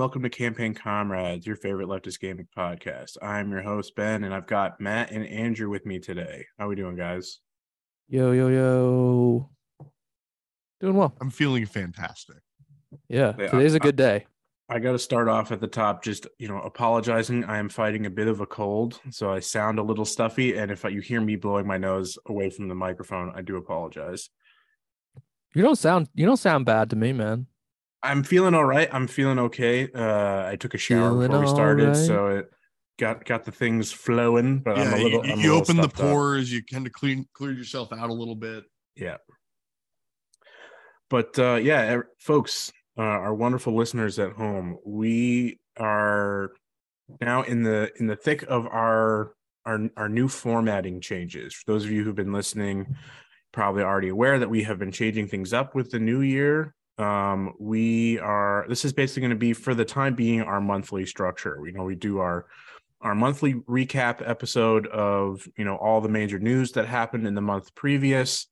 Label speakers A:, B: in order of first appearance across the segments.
A: Hello and welcome to Campaign Comrades, your favorite leftist gaming podcast. I'm your host Ben, and I've got Matt and Andrew with me today. How are we doing, guys?
B: Yo, yo, yo. Doing well.
C: I'm feeling fantastic.
B: Yeah,
A: Yeah,
B: today's a
A: I-
B: good day.
A: I got to start off at the top, just you know, apologizing. I am fighting a bit of a cold, so I sound a little stuffy, and if you hear me blowing my nose away from the microphone, I do apologize.
B: You don't sound you don't sound bad to me, man.
A: I'm feeling all right. I'm feeling okay. Uh, I took a shower
B: Feeling
A: before we started,
B: alright.
A: so it got got the things flowing. But I'm
C: yeah,
A: a
C: you,
A: little. I'm
C: you open the
A: stuffed up.
C: pores, you kind of clean clear yourself out a little bit.
A: Yeah. But uh, yeah, folks, uh, our wonderful listeners at home, we are now in the in the thick of our our our new formatting changes. For those of you who've been listening, probably already aware that we have been changing things up with the new year. Um, we are this is basically going to be for the time being our monthly structure. you know we do our our monthly recap episode of you know all the major news that happened in the month previous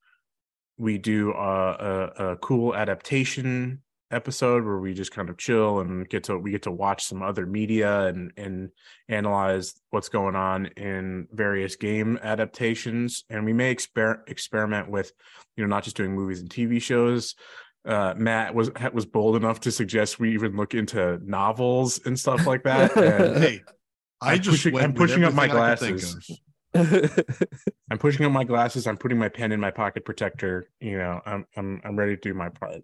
A: we do a, a, a cool adaptation episode where we just kind of chill and get to we get to watch some other media and and analyze what's going on in various game adaptations and we may exper- experiment with you know not just doing movies and tv shows uh matt was was bold enough to suggest we even look into novels and stuff like that and
C: Hey, I
A: I'm
C: just
A: pushing-
C: went
A: I'm pushing up my
C: everything I could think
A: glasses. i'm pushing up my glasses i'm putting my pen in my pocket protector you know i'm i'm, I'm ready to do my part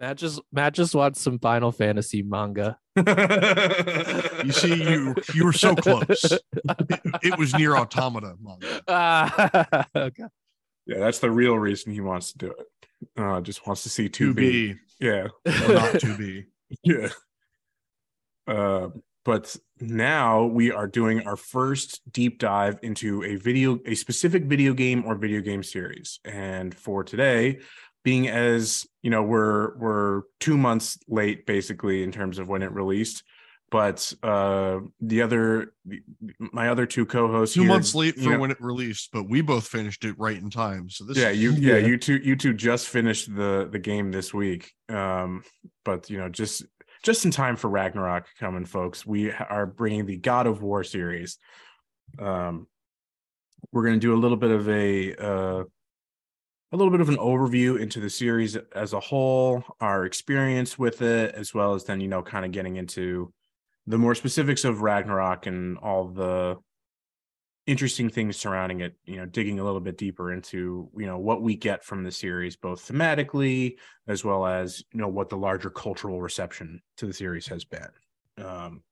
B: Matt just Matt just wants some Final Fantasy manga.
C: You see, you you were so close. It, it was NieR: Automata. manga.
B: Ah, okay.
A: Yeah, that's the real reason he wants to do it. Uh, just wants to see
C: To
A: 2B.
C: be
A: Yeah.
C: or not to be.
A: Yeah. Uh, but now we are doing our first deep dive into a video, a specific video game or video game series. And for today, being as you know, we're we're two months late basically in terms of when it released. But uh the other my other two co-hosts
C: Two
A: here,
C: months late
A: you
C: for
A: know-
C: when it released, but we both finished it right in time. So this
A: yeah you yeah.
B: Yeah.
A: you two you two just finished the the game this week um but you know just just in time for ragnarok coming folks we are bringing the god of war series um we're going to do a little bit of a uh a little bit of an overview into the series as a whole our experience with it as well as then you know kind of getting into the more specifics of ragnarok and all the interesting things surrounding it you know digging a little bit deeper into you know what we get from the series both thematically as well as you know what the larger cultural reception to the series has been. Um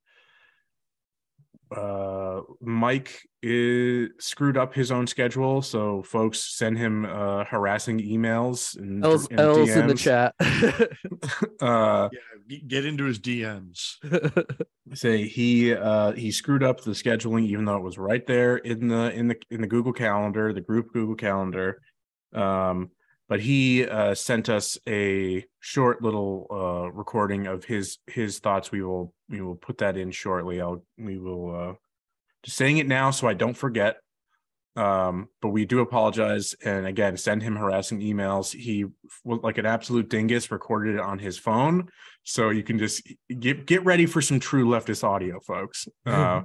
A: uh mike is screwed up his own schedule so folks send him uh harassing emails and,
B: L's,
A: and
B: L's in the
A: DMs.
B: chat.
A: uh
C: yeah, get into his DMs.
A: say he uh he screwed up the scheduling even though it was right there in the in the in the google calendar the group google calendar um but he uh sent us a short little uh recording of his his thoughts. We will we will put that in shortly. I'll we will uh just saying it now so i don't forget. Um but we do apologize and again send him harassing emails. He like an absolute dingus recorded it on his phone. So you can just get get ready for some true leftist audio folks. Uh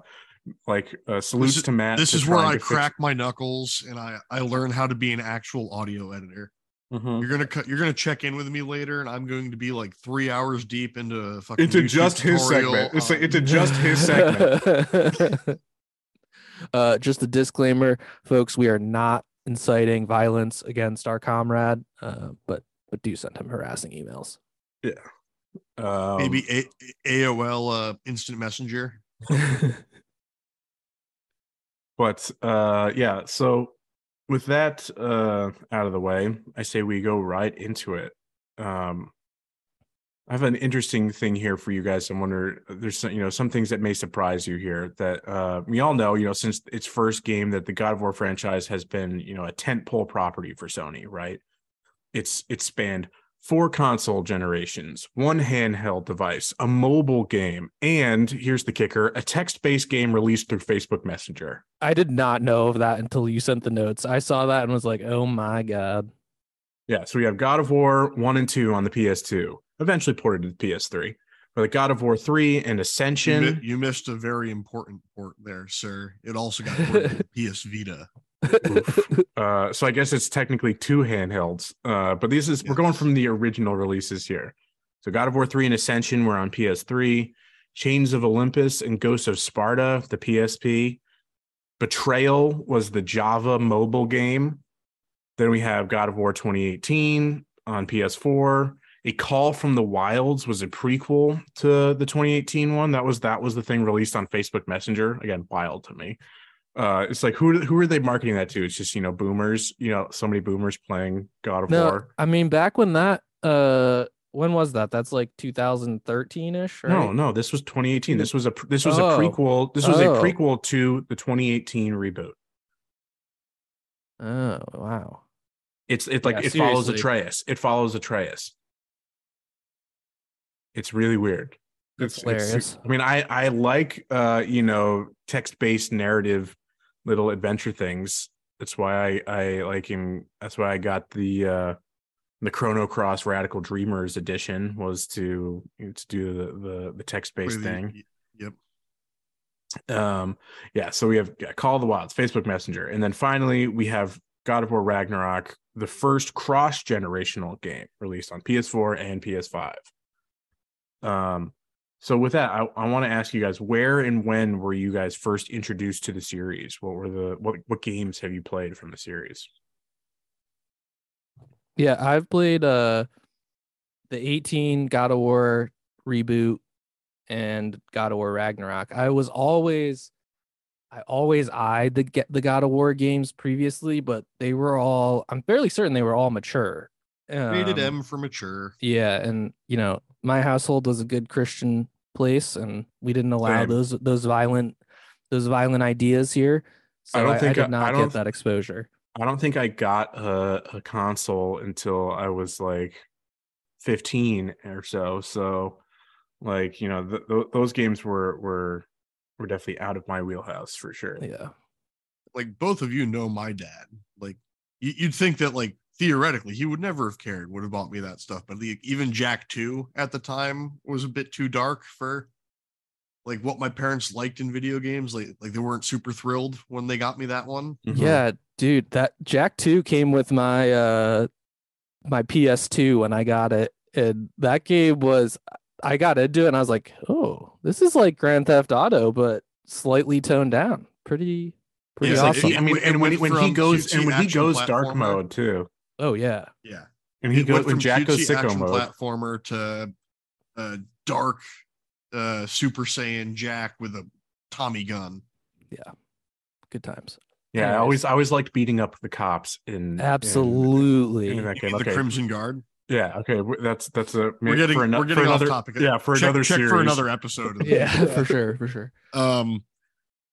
A: like uh salutes
C: is-
A: to matt
C: This is where I
A: to fix-
C: crack my knuckles and I I learn how to be an actual audio editor.
A: Mhm.
C: You're gonna cut. You're gonna check in with me later, and I'm going to be like three hours deep into a fucking
A: into
C: YouTube
A: just his
C: tutorial
A: segment it's like into just his segment
B: uh, just a disclaimer, folks. We are not inciting violence against our comrade, uh, but but do send him harassing emails.
A: um,
C: maybe a- AOL uh, Instant Messenger.
A: but uh yeah so with that uh out of the way i say we go right into it. Um i have an interesting thing here for you guys. I wonder there's some, you know some things that may surprise you here that uh we all know you know since its first game that the god of war franchise has been you know a tent pole property for sony right? It's it's spanned four console generations, one handheld device, a mobile game, and here's the kicker a text based game released through Facebook Messenger.
B: I did not know of that until you sent the notes. I saw that and was like, "Oh my god!"
A: Yeah, so we have God of War 1 and 2 on the PS2, eventually ported to the PS3. for like God of War 3 and
C: You,
A: Ascension.
C: mi- you missed a very important port there, sir. It also got ported to PS Vita.
A: Uh, so I guess it's technically two handhelds. Uh, but this is we're going from the original releases here. So God of War 3 and Ascension were on PS3, Chains of Olympus and Ghost of Sparta, the PSP. Betrayal was the Java mobile game. Then we have God of War 2018 on PS4. A Call from the Wilds was a prequel to the 2018 one. That was that was the thing released on Facebook Messenger. Again, wild to me. Uh, it's like who who are they marketing that to? It's just you know boomers. You know, so many boomers playing God of
B: no,
A: War.
B: I mean back when that uh when was that? That's like 2013ish, right?
A: No, no, this was 2018. This was a this was a
B: Oh.
A: prequel. This was a
B: Oh.
A: prequel to the 2018 reboot.
B: Oh, wow.
A: It's it like
B: Yeah,
A: it follows. Atreus. It follows Atreus. It's really weird. It's- it's-
B: hilarious.
A: I mean, I I like uh you know text based narrative little adventure things. That's why I I like him. That's why I got the uh the Chrono Cross Radical Dreamers edition was to to do the the, the text based thing.
C: Yep.
A: Um, yeah, so we have yeah, Call of the Wilds, Facebook Messenger, and then finally we have God of War Ragnarok, the first cross generational game released on PS4 and PS5. Um, so with that, I, I want to ask you guys, where and when were you guys first introduced to the series? What were the what what games have you played from the series?
B: Yeah, I've played uh the 18 God of War reboot and God of War Ragnarok. I was always I always eyed the get the God of War games previously, but they were all I'm fairly certain they were all mature.
C: Rated
B: Um,
C: M for mature.
B: Yeah, and you know, my household was a good Christian place and we didn't allow
A: Same.
B: those those violent those violent ideas here. So
A: I
B: I,
A: don't
B: I
A: think I-
B: did not
A: I don't
B: get that exposure.
A: I don't think I got a, a console until I was like 15 or so. So, like you know, th- th- those games were were were definitely out of my wheelhouse for sure.
B: Yeah.
C: Like both of you know my dad. Like you, you'd think that like theoretically he would never have cared, would have bought me that stuff. But the, even Jak 2 at the time was a bit too dark for like what my parents liked in video games. Like like they weren't super thrilled when they got me that one.
A: Mhm.
B: Yeah, dude, that Jak 2 came with my uh my PS2 when I got it. And that game was I got into it and I was like, "Oh, this is like Grand Theft Auto but slightly toned down." Pretty pretty
C: Yeah, it's like
B: awesome.
C: he-
A: I mean, and when he, when he goes and when he goes dark mode too,
B: oh yeah.
C: Yeah.
A: and he
C: It
A: goes
C: went from
A: Jak goes
C: cutesy
A: sicko
C: action
A: mode.
C: platformer to uh, dark uh, Super Saiyan Jak with a Tommy gun.
B: Yeah, good times.
A: Yeah, I always I always liked beating up the cops in in-
B: Absolutely.
A: in that game.
C: mean
A: Okay,
C: The Crimson Guard.
A: yeah, okay, that's that's a
C: We're getting
A: for ano-
C: we're getting
A: for
C: off
A: another,
C: topic.
A: Yeah, for
C: check,
A: another
C: check
A: series.
C: for another episode. Of
B: yeah,
C: this.
B: for sure, for sure.
C: Um,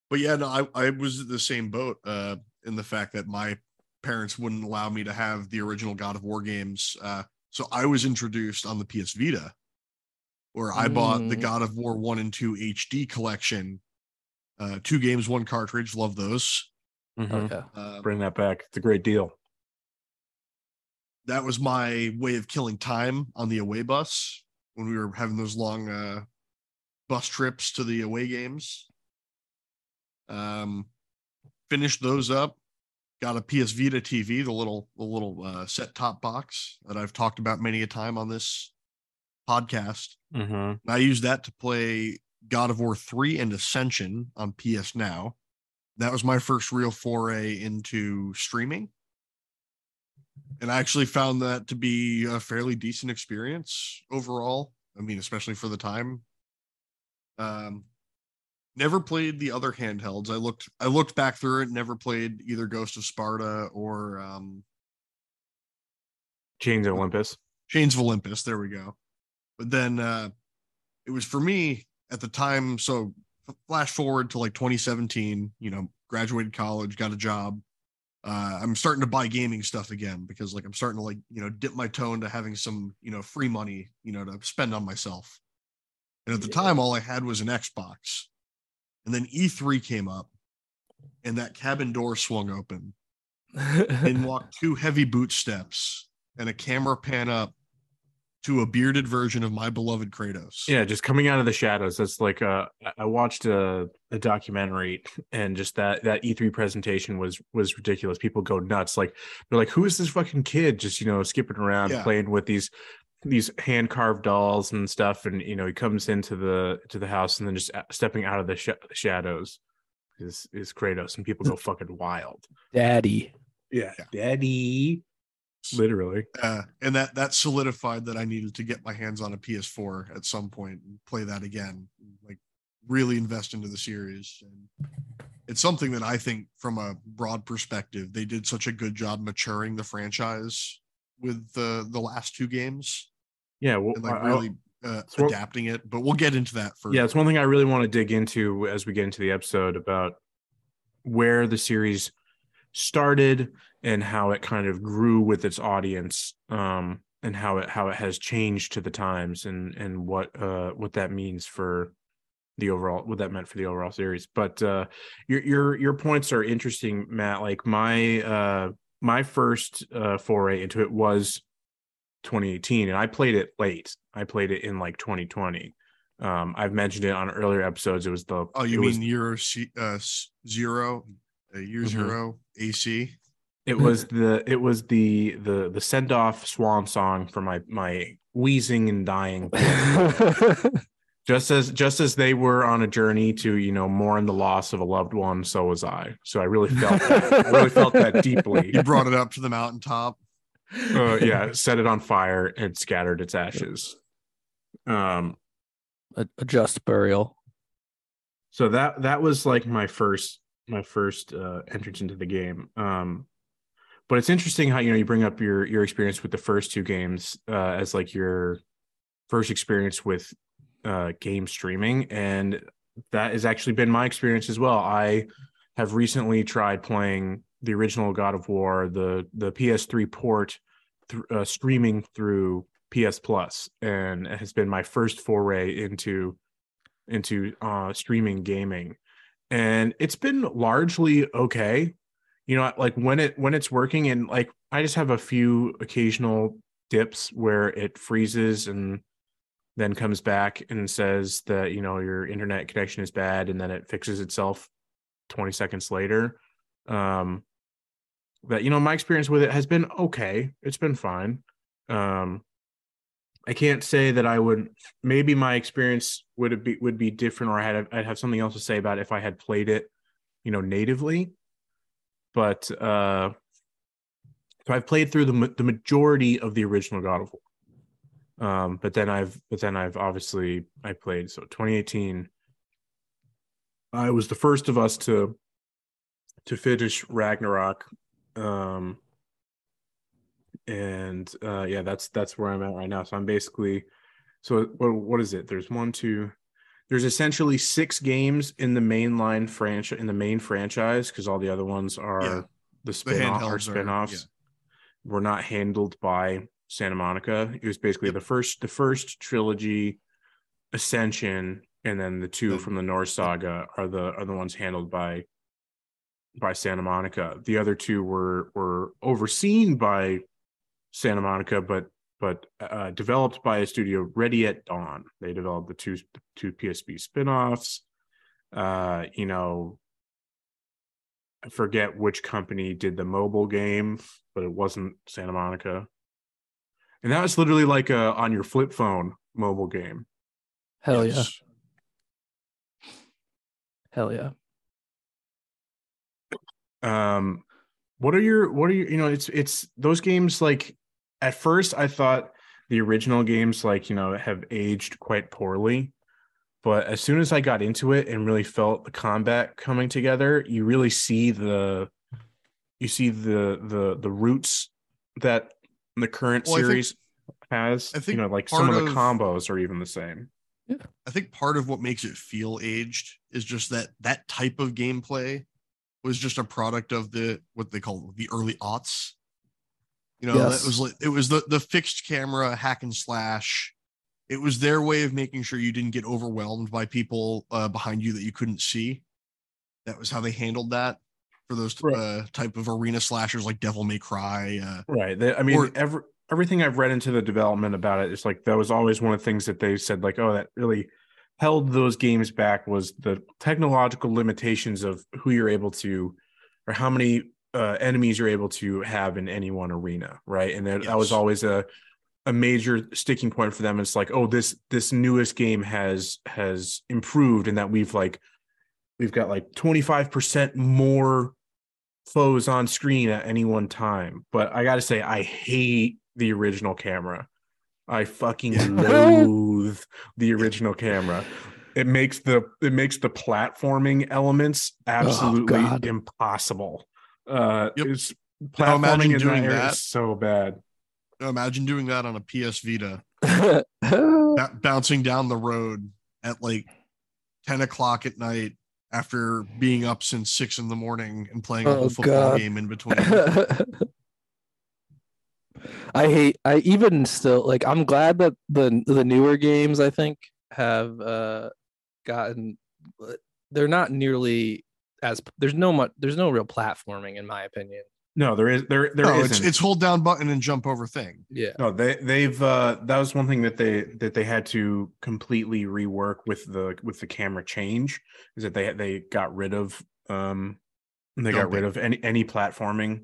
C: but yeah, no, I I was the same boat. Uh, in the fact that my parents wouldn't allow me to have the original God of War games. Uh, so I was introduced on the PS Vita, where I bought the
B: Mm.
C: God of War one and two HD collection. Uh, two games, one cartridge. Love those.
A: Mhm.
B: Oh, yeah.
C: Uh,
A: Bring that back. It's a great deal.
C: that was my way of killing time on the away bus when we were having those long uh, bus trips to the away games. Um, finished those up. Got a PS Vita TV, the little the little uh, set top box that I've talked about many a time on this podcast.
A: Mm-hmm.
C: And I used that to play God of War 3 and Ascension on PS Now. That was my first real foray into streaming. And I actually found that to be a fairly decent experience overall. I mean, especially for the time. Um never played the other handhelds. I looked I looked back through it, never played either Ghost of Sparta or um
A: Chains of Olympus.
C: Chains of Olympus. There we go. But then uh, it was for me at the time. So flash forward to like 2017. You know, graduated college, got a job. Uh, I'm starting to buy gaming stuff again because like I'm starting to like you know dip my toe into having some you know free money you know to spend on myself. And at the
B: Yeah.
C: time, all I had was an Xbox. And then E3 came up, and that cabin door swung open, and walked two heavy boot steps and a camera pan up to a bearded version of my beloved Kratos.
A: Yeah, just coming out of the shadows. That's like uh I watched a, a documentary and just that that E3 presentation was was ridiculous. People go nuts. Like they're like, who is this fucking kid just you know skipping around
C: Yeah.
A: playing with these these hand carved dolls and stuff and you know he comes into the to the house and then just uh, stepping out of the sh- shadows is is Kratos and people go fucking wild.
B: Daddy.
A: Yeah,
C: Yeah.
A: daddy, literally.
C: Uh, and that that solidified that I needed to get my hands on a PS4 at some point and play that again, like really invest into the series. And it's something that I think, from a broad perspective, they did such a good job maturing the franchise with the the last two games
A: Yeah, well,
C: and like really uh,
A: So-
C: adapting it. But we'll get into that first.
A: Yeah, it's one thing I really want to dig into as we get into the episode about where the series started and how it kind of grew with its audience um and how it how it has changed to the times and and what uh what that means for the overall what that meant for the overall series but uh your your your points are interesting Matt like my uh my first uh foray into it was 2018 and I played it late I played it in like 2020 um, I've mentioned it on earlier episodes. It was the
C: Oh, you
A: it was,
C: mean year C- uh, zero, uh, year
A: Mhm.
C: zero AC?
A: it was the it was the the the send off swan song for my my wheezing and dying. just as just as they were on a journey to you know mourn the loss of a loved one, so was I. So I really felt that. I really felt that deeply.
C: You brought it up to the mountaintop.
A: Uh, yeah, set it on fire and scattered its ashes. Um,
B: a, a just burial.
A: so that that was like my first my first uh entrance into the game um but it's interesting how you know you bring up your your experience with the first two games uh as like your first experience with uh game streaming and that has actually been my experience as well. I have recently tried playing the original god of war the the ps3 port th- uh, streaming through ps plus and it has been my first foray into into uh streaming gaming. And it's been largely okay. You know like when it when it's working and like i just have a few occasional dips where it freezes and then comes back and says that you know your internet connection is bad and then it fixes itself 20 seconds later um but you know my experience with it has been okay it's been fine um I can't say that I would. Maybe my experience would be would be different, or I had I'd have something else to say about if I had played it, you know, natively. But uh, so I've played through the the majority of the original God of War. Um, but then I've but then I've obviously I played so 2018. I was the first of us to to finish Ragnarok. Um, and uh yeah that's that's where i'm at right now so i'm basically so what, what is it there's one two there's essentially six games in the mainline franchise in the main franchise because all the other ones are
C: Yeah.
A: the spin off are
C: handhelds are-
A: spin-offs
C: yeah.
A: were not handled by santa monica it was basically the first the first trilogy ascension and then the two from the norse saga are the are the ones handled by by santa monica the other two were were overseen by Santa Monica, but but uh, developed by a studio Ready at Dawn. They developed the two two PSP spin-offs. Uh, you know, I forget which company did the mobile game, but it wasn't Santa Monica. And that was literally like a on your flip phone mobile game.
B: Hell
C: Yes.
B: yeah. Hell yeah.
A: um what are your what are your you know it's it's those games like at first i thought the original games like you know have aged quite poorly but as soon as i got into it and really felt the combat coming together you really see the you see the the the roots that the current
C: Well, I think-
A: series has
C: I think
A: you know like some of
C: part
A: the combos are even the same Yeah.
C: I think part of what makes it feel aged is just that that type of gameplay was just a product of the what they call the early aughts. You know,
B: Yes.
C: that was like it was the the fixed camera hack and slash. It was their way of making sure you didn't get overwhelmed by people uh, behind you that you couldn't see. That was how they handled that for those
A: Right.
C: uh, type of arena slashers like Devil May Cry. Uh,
A: right They- i mean
C: Or-
A: every everything I've read into the development about it, it's like that was always one of the things that they said, like, oh, that really held those games back was the technological limitations of who you're able to or how many uh, enemies you're able to have in any one arena, right? And that, that was always a a major sticking point for them. It's like, oh, this this newest game has has improved, and that we've like we've got like 25% more foes on screen at any one time. But I gotta say, I hate the original camera. I fucking loathe the original camera. It makes the it makes the platforming elements absolutely
B: God.
A: impossible. Uh
C: Yep.
A: it's platforming in
C: doing
A: that,
C: that.
A: is so bad.
C: Imagine doing that on a PS Vita, b- bouncing down the road at like 10 o'clock at night after being up since six in the morning and playing a
B: Oh,
C: whole football
B: God.
C: game in between.
B: I hate I even still like I'm glad that the the newer games I think have uh gotten they're not nearly as there's no much there's no real platforming in my opinion.
A: No, there is there there
C: no,
A: not
C: it's it's hold down button and jump over thing.
B: Yeah.
A: No, they they've uh that was one thing that they that they had to completely rework with the with the camera change is that they they got rid of um they got rid of any any platforming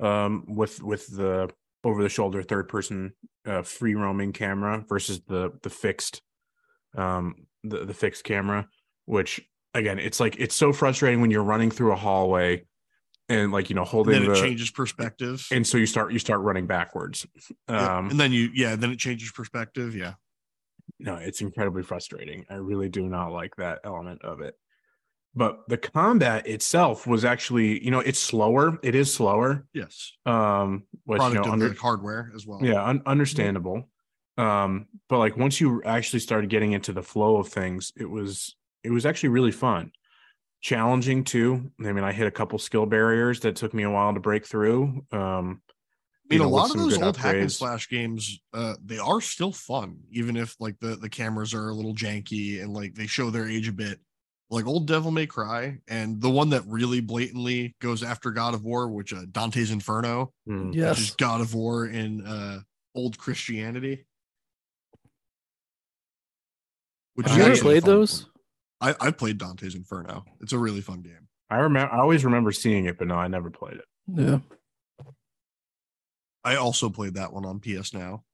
A: um with with the over the shoulder third person uh free roaming camera versus the the fixed um the the fixed camera which again it's like it's so frustrating when you're running through a hallway and like you know
C: And
A: holding
C: then it
A: the
C: changes perspective.
A: and so you start you start running backwards
C: Yeah,
A: um
C: and then you yeah, then it changes perspective. Yeah.
A: no it's incredibly frustrating i really do not like that element of it but the combat itself was actually you know it's slower it is slower
C: Yes.
A: um which you
C: Product
A: know
C: of
A: under,
C: hardware as well.
A: yeah un- understandable um but like once you actually started getting into the flow of things it was it was actually really fun challenging too i mean i hit a couple skill barriers that took me a while to break through um
C: I mean,
A: you
C: a
A: know, with
C: lot of those
A: good
C: old hack and slash games, uh, they are still fun, even if like the the cameras are a little janky and like they show their age a bit. Like old Devil May Cry, and the one that really blatantly goes after God of War, which uh, Dante's Inferno,
A: mm.
C: which is
B: Yes.
C: God of War in uh, old Christianity. Which
A: Have
B: Have you ever played
C: fun.
B: those?
C: I I played Dante's Inferno. It's a really fun game.
A: i remember i always remember seeing it but no i never played it
B: Yeah.
C: I also played that one on PS Now.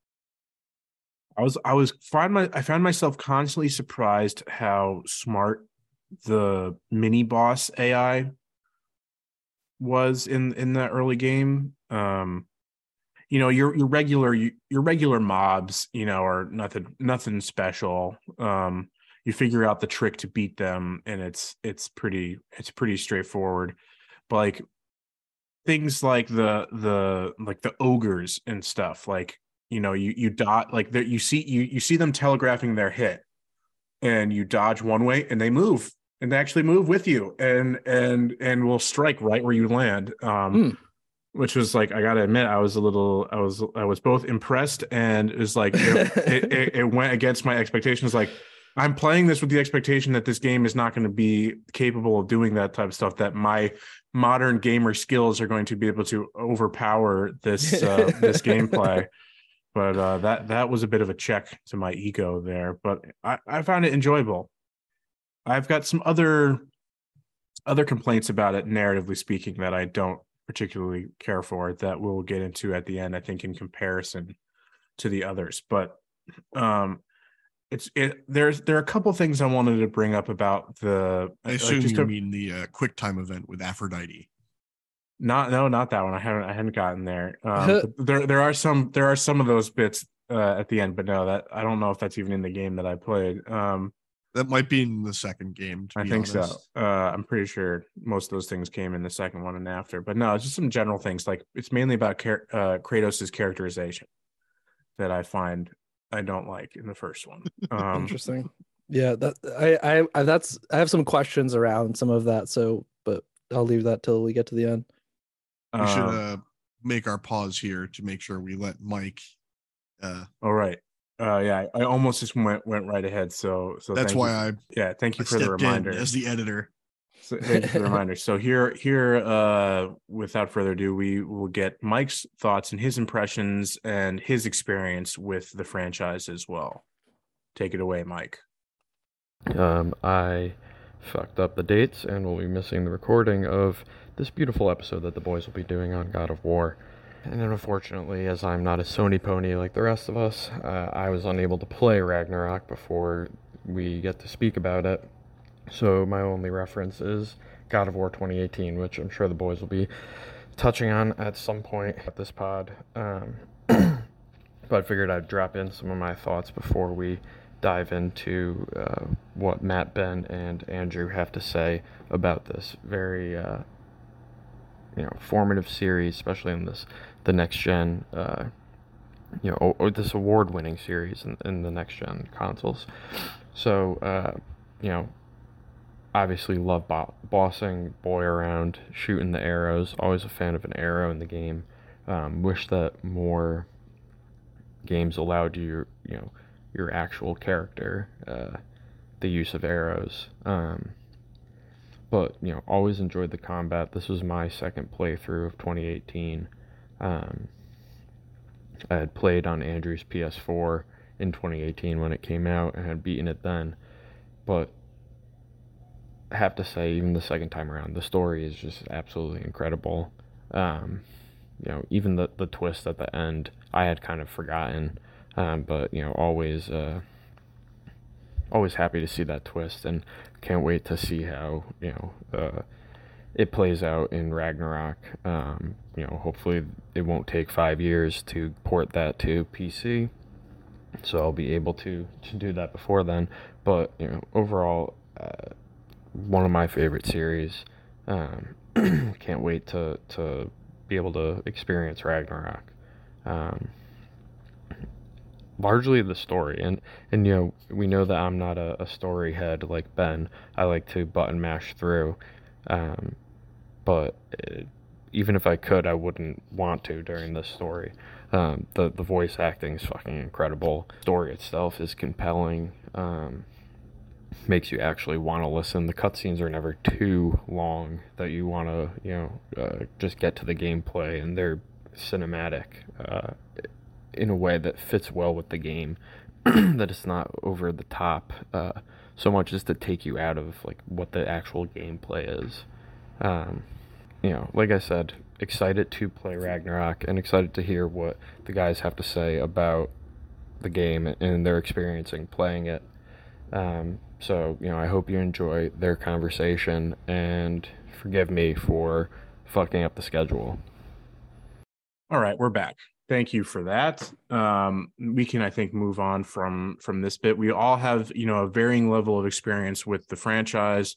A: I was I was find my I found myself constantly surprised how smart the mini boss AI was in in the early game. Um you know, your your regular your regular mobs, you know, are nothing nothing special. Um you figure out the trick to beat them and it's it's pretty it's pretty straightforward. But like things like the the like the ogres and stuff like you know you you dot like there you see you you see them telegraphing their hit and you dodge one way and they move and they actually move with you and and and will strike right where you land um
B: Hmm.
A: which was like i gotta admit i was a little i was i was both impressed and it was like it, it, it, it went against my expectations like i'm playing this with the expectation that this game is not going to be capable of doing that type of stuff that my modern gamer skills are going to be able to overpower this uh, this gameplay but uh, that that was a bit of a check to my ego there. But I, I found it enjoyable. I've got some other other complaints about it, narratively speaking, that I don't particularly care for. That we'll get into at the end. I think in comparison to the others, but um, it's it. There's there are a couple things I wanted to bring up about the.
C: I
A: like,
C: assume
A: just
C: you
A: a-
C: mean the uh, quick time event with Aphrodite.
A: Not no, not that one. I haven't I hadn't gotten there. Um, there there are some there are some of those bits uh, at the end, but no, that I don't know if that's even in the game that I played. Um,
C: That might be in the second game. To
A: I
C: be
A: think
C: honest.
A: so. Uh, I'm pretty sure most of those things came in the second one and after, but no, it's just some general things. Like it's mainly about Char- uh, Kratos' characterization that I find I don't like in the first one. Um,
B: Interesting. Yeah, that I, I I that's I have some questions around some of that. So, but I'll leave that till we get to the end.
C: We should
A: um,
C: uh, make our pause here to make sure we let Mike. Uh,
A: all right. Uh, yeah, I, I almost just went went right ahead. So so
C: that's why
A: you.
C: I,
A: yeah, thank
C: I
A: you for the reminder.
C: in as the editor.
A: So thank you for the reminder. So here, here, uh, without further ado, we will get Mike's thoughts and his impressions and his experience with the franchise as well. Take it away, Mike.
D: Um, I fucked up the dates and will be missing the recording of this beautiful episode that the boys will be doing on God of War. And then, unfortunately, as I'm not a Sony pony like the rest of us, uh, I was unable to play Ragnarok before we get to speak about it. So, my only reference is God of War 2018, which I'm sure the boys will be touching on at some point at this pod. Um, but I figured I'd drop in some of my thoughts before we dive into uh, what Matt, Ben, and Andrew have to say about this very, uh, you know, formative series, especially in this the next gen, uh, you know, or, this award-winning series in, in, the next gen consoles. So, uh, you know, obviously love bo- bossing boy around, shooting the arrows. Always a fan of an arrow in the game. Um, wish that more games allowed you, you know your actual character, uh, the use of arrows. Um, but you know, always enjoyed the combat. This was my second playthrough of 2018. Um, I had played on Andrew's PS4 in 2018 when it came out and had beaten it then, but have to say, even the second time around, the story is just absolutely incredible. Um, you know, even the the twist at the end, I had kind of forgotten. Um, but you know, always uh, always happy to see that twist, and can't wait to see how you know uh, it plays out in Ragnarok. Um, you know, hopefully it won't take five years to port that to PC, so I'll be able to to do that before then. But you know, overall, uh, one of my favorite series. Um, can't wait to to be able to experience Ragnarok. Um, largely the story. And and you know we know that i'm not a, a story head like ben. I like to button mash through. Um, but it, even if i could i wouldn't want to during this story. Um, the the voice acting is fucking incredible. The story itself is compelling. Um, makes you actually want to listen the cutscenes are never too long that you want to you know uh, just get to the gameplay and they're cinematic uh, in a way that fits well with the game, that it's not over the top uh, so much as to take you out of like what the actual gameplay is. Um, you know, like I said, excited to play Ragnarok and excited to hear what the guys have to say about the game and their experiencing playing it. Um, so, you know, I hope you enjoy their conversation and forgive me for fucking up the schedule.
A: All right, we're back. Thank you for that. Um, we can i think move on from from this bit. We all have you know a varying level of experience with the franchise.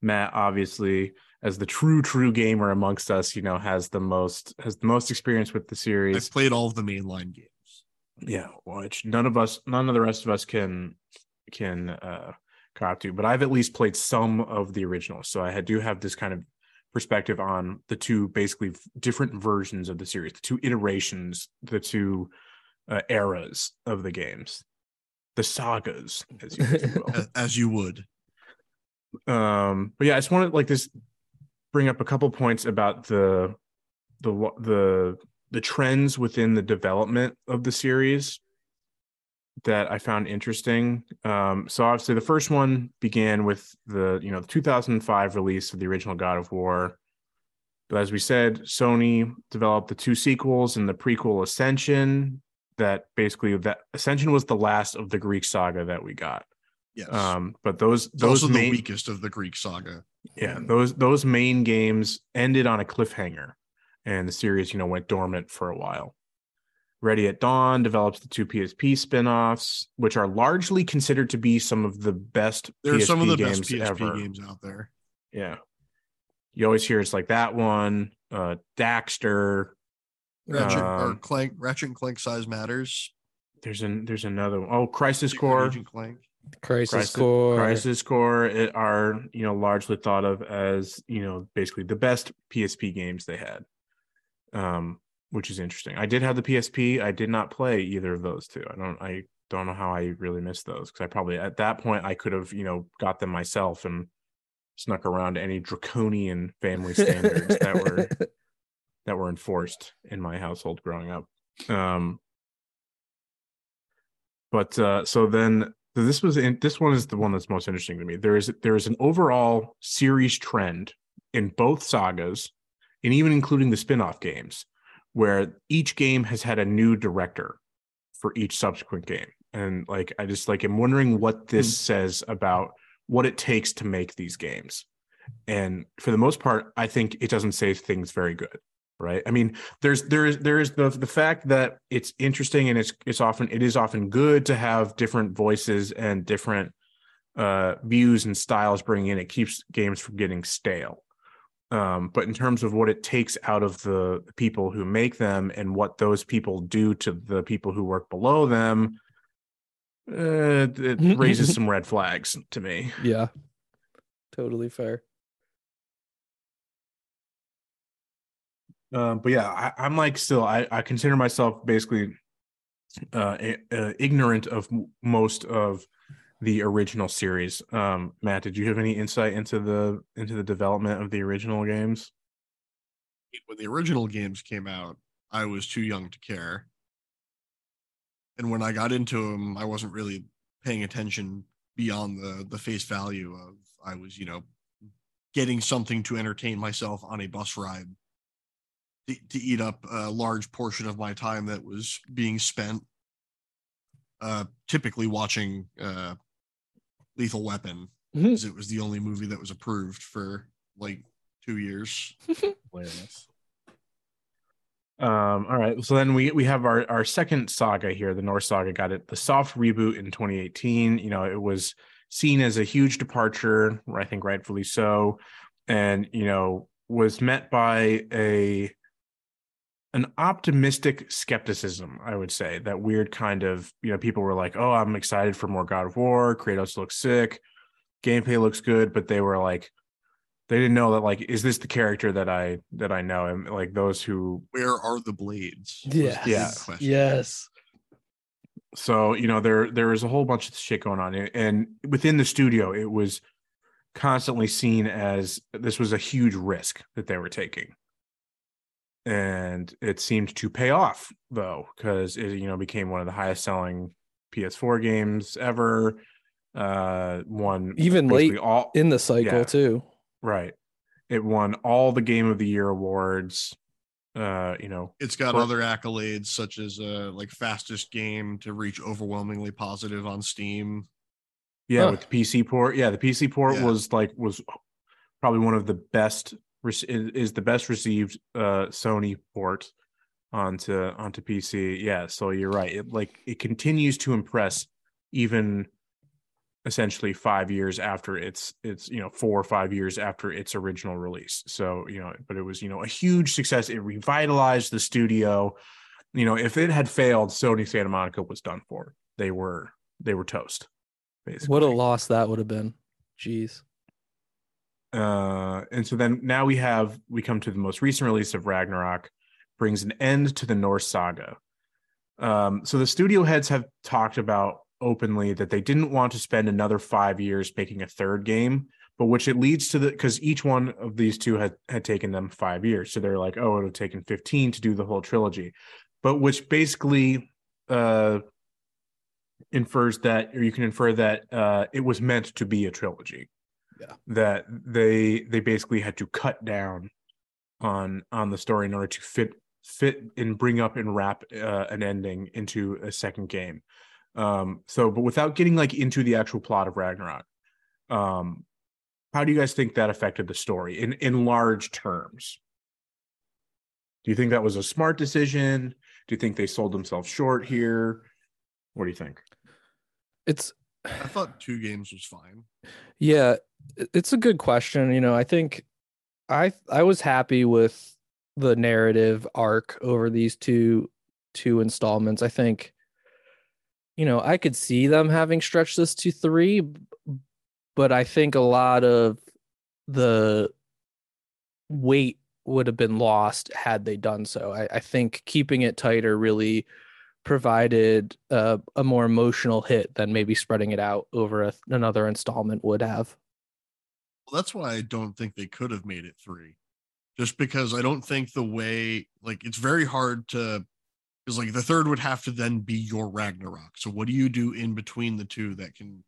A: Matt obviously as the true true gamer amongst us you know has the most has the most experience with the series.
C: I've played all of the mainline games.
A: Yeah which none of us none of the rest of us can can uh cop to but i've at least played some of the originals. So i do have this kind of perspective on the two basically different versions of the series, the two iterations, the two uh, eras of the games, the sagas, as you,
C: as, as you would.
A: Um, but yeah, I just wanted like this bring up a couple points about the the the the trends within the development of the series that I found interesting. Um, so obviously the first one began with the you know the 2005 release of the original God of War. But as we said, Sony developed the two sequels and the prequel Ascension. That basically that Ascension was the last of the Greek saga that we got.
C: Yes.
A: Um, but those those main,
C: the weakest of the Greek saga.
A: Yeah, those those main games ended on a cliffhanger, and the series you know went dormant for a while. Ready at Dawn develops the two PSP spin-offs, which are largely considered to be some of the best
C: They're
A: PSP
C: some of the
A: games
C: best PSP
A: ever.
C: games out there.
A: Yeah. You always hear it's like that one, uh Daxter.
C: Ratchet or
A: Um,
C: Clank, Ratchet and Clank size matters.
A: There's an there's another one. Oh, Crisis Core.
C: Agent Clank.
B: Crisis,
A: Crisis
B: Core.
A: Crisis Core it are, you know, largely thought of as, you know, basically the best PSP games they had. Um, which is interesting. I did have the PSP. I did not play either of those two. I don't I don't know how I really missed those because I probably at that point I could have, you know, got them myself and snuck around any draconian family standards that were that were enforced in my household growing up. Um, but uh, so then so this was in, this one is the one that's most interesting to me. There is there is an overall series trend in both sagas, and even including the spin-off games, where each game has had a new director for each subsequent game. And like I just like I'm wondering what this
B: Hmm.
A: says about what it takes to make these games. And for the most part, I think it doesn't say things very good. Right. I mean, there's there's there's the the fact that it's interesting and it's it's often it is often good to have different voices and different uh views and styles bring in it keeps games from getting stale um but in terms of what it takes out of the people who make them and what those people do to the people who work below them uh, it raises some red flags to me
B: yeah. Totally fair.
A: Um, but yeah, I, I'm like still I, I consider myself basically uh, uh ignorant of most of the original series. Um, Matt, did you have any insight into the into the development of the original games?
C: when the original games came out, I was too young to care. And when I got into them, I wasn't really paying attention beyond the the face value of I was, you know, getting something to entertain myself on a bus ride to, to eat up a large portion of my time that was being spent uh typically watching uh Lethal Weapon because it was the only movie that was approved for like 2 years.
A: Hilarious. Um, all right. So then we we have our our second saga here. The Norse saga got it the soft reboot in 2018. You know, it was seen as a huge departure, I think rightfully so, and you know, was met by a an optimistic skepticism, I would say. That weird kind of, you know, people were like, "Oh, I'm excited for more God of War. Kratos looks sick. Gameplay looks good," but they were like they didn't know that like is this the character that I that I know and like those who
C: Where are the blades? was
B: Yeah.
C: the
A: Yeah.
C: big question.
B: Yes.
A: so you know there there was a whole bunch of shit going on and- and within the studio it was constantly seen as this was a huge risk that they were taking and it seemed to pay off though because it you know became one of the highest selling PS4 games ever uh won
B: Even late
A: all
B: in the cycle
A: Yeah.
B: too.
A: right it won all the game of the year awards uh you know
C: It's got
A: For-
C: other accolades such as uh like fastest game to reach overwhelmingly positive on Steam.
A: Yeah,
B: Huh.
A: with the PC port. Yeah, the PC port
C: Yeah.
A: was like was probably one of the best rec- is the best received uh Sony port onto onto PC. Yeah, so you're right. It like it continues to impress even essentially 5 years after its its you know 4 or 5 years after its original release. So, you know, but it was, you know, a huge success. It revitalized the studio. You know, if it had failed, Sony Santa Monica was done for. They were they were toast. Basically.
B: What a loss that would have been. Jeez.
A: Uh and so then now we have we come to the most recent release of ragnarok brings an end to the norse saga. Um so the studio heads have talked about openly that they didn't want to spend another five years making a third game but which it leads to the because each one of these two had had taken them five years. So they're like oh it would have taken 15 to do the whole trilogy. But which basically uh infers that or you can infer that uh it was meant to be a trilogy that they they basically had to cut down on on the story in order to fit fit and bring up and wrap uh, an ending into a second game. Um so but without getting like into the actual plot of ragnarok um how do you guys think that affected the story in in large terms? Do you think that was a smart decision? Do you think they sold themselves short here? What do you think?
B: It's
C: I thought two games was fine.
B: yeah, it's a good question. You know, I think I I was happy with the narrative arc over these two two installments. I think you know, I could see them having stretched this to 3, but I think a lot of the weight would have been lost had they done so. I, I think keeping it tighter really provided uh, a more emotional hit than maybe spreading it out over a, another installment would have.
C: Well, that's why I don't think they could have made it three. Just because I don't think the way like it's very hard to because like the third would have to then be your Ragnarok. So what do you do in between the two that can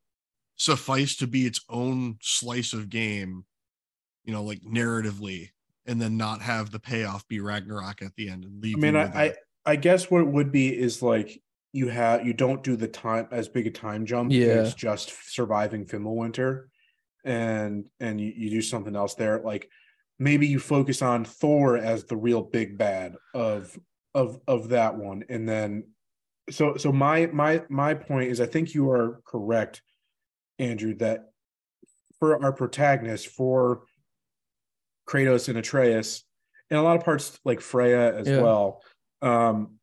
C: suffice to be its own slice of game, you know, like narratively, and then not have the payoff be Ragnarok at the end and leave.
A: I mean,
C: you
A: I,
C: with
A: I
C: a-
A: I guess what it would be is like you have you don't do the time as big a time jump.
B: Yeah.
A: it's just surviving Fimbulwinter, and and you, you do something else there. Like maybe you focus on Thor as the real big bad of of of that one, and then so so my my my point is I think you are correct, Andrew, that for our protagonist for Kratos and Atreus, and a lot of parts like Freya as
B: Yeah.
A: well, um,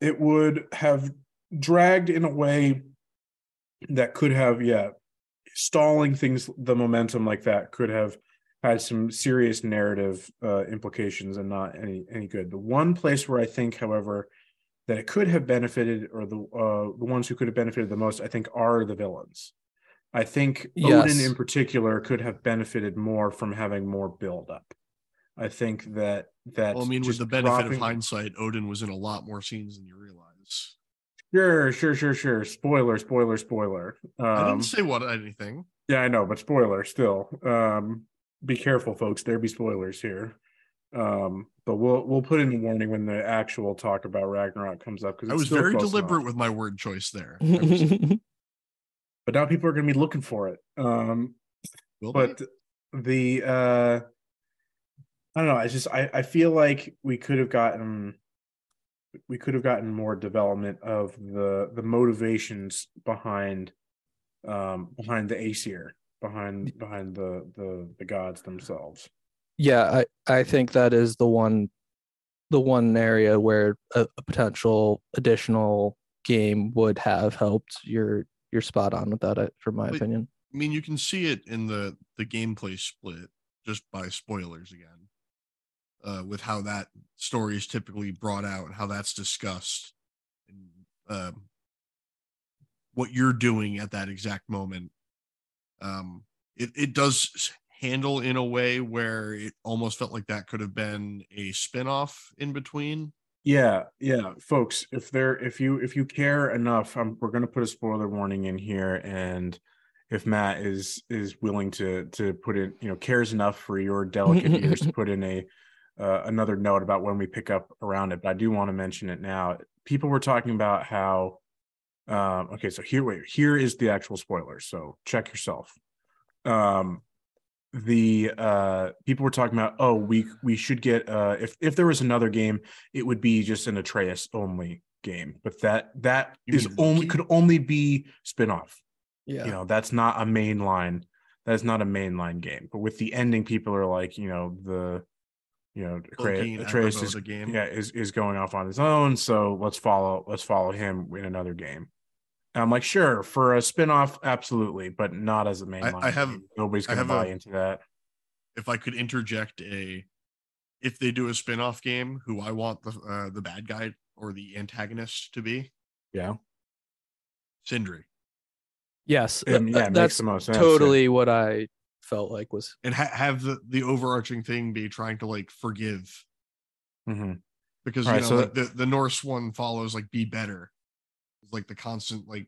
A: it would have dragged in a way that could have, yeah, stalling things, the momentum like that could have had some serious narrative uh, implications and not any any good. The one place where I think, however, that it could have benefited, or the uh, the ones who could have benefited the most, I think, are the villains. I think Odin in particular could have benefited more from having more build up. I think that that
C: well, I mean, with the benefit
A: dropping-
C: of hindsight, Odin was in a lot more scenes than you realize.
A: Sure, sure, sure, sure. Spoiler, spoiler, spoiler.
C: I
A: Um,
C: didn't say what anything.
A: yeah, I know, but spoiler still. Um, be careful, folks. There be spoilers here. Um, but we'll we'll put in a warning when the actual talk about Ragnarok comes up because
C: I was very deliberate with my word choice there. Was-
A: but now people are going to be looking for it. Um,
C: will they?
A: but the uh i don't know i just i i feel like we could have gotten we could have gotten more development of the the motivations behind um behind the aesir behind behind the the the gods themselves
B: yeah, I I think that is the one the one area where a, a potential additional game would have helped. You're you're spot on with that, from my
C: Wait.
B: opinion.
C: I mean, you can see it in the the gameplay split just by spoilers again, uh, with how that story is typically brought out and how that's discussed, and um, what you're doing at that exact moment. Um, it it does handle in a way where it almost felt like that could have been a spin-off in between.
A: yeah yeah folks if there if you if you care enough um, we're going to put a spoiler warning in here and if matt is is willing to to put in you know cares enough for your delicate ears to put in a uh, another note about when we pick up around it but i do want to mention it now. People were talking about how um okay so here wait here is the actual spoiler so check yourself. Um the uh people were talking about oh we we should get uh if if there was another game it would be just an atreus only game but that that
C: You
A: is only could only be spin-off.
B: Yeah.
A: you know that's not a mainline that's not a mainline game but with the ending people are like you know the you know
C: Loki
A: Atre-
C: and
A: atreus is
C: Agamotto game.
A: yeah is, is going off on his own so let's follow let's follow him in another game and i'm like sure for a spin-off absolutely but not as a mainline
C: I have-
A: nobody's gonna
C: have a-
A: buy into that
C: if I could interject a, if they do a spin-off game, who I want the uh, the bad guy or the antagonist to be,
A: yeah
C: Sindri,
B: Yes. Uh,
A: yeah, it makes
B: that's
A: the most sense. yeah.
B: totally what I felt like was
C: and ha- have the the overarching thing be trying to like forgive
A: Mhm.
C: because you
A: Alright,
C: know
A: so
C: like the the Norse one follows like be better, it's like the constant like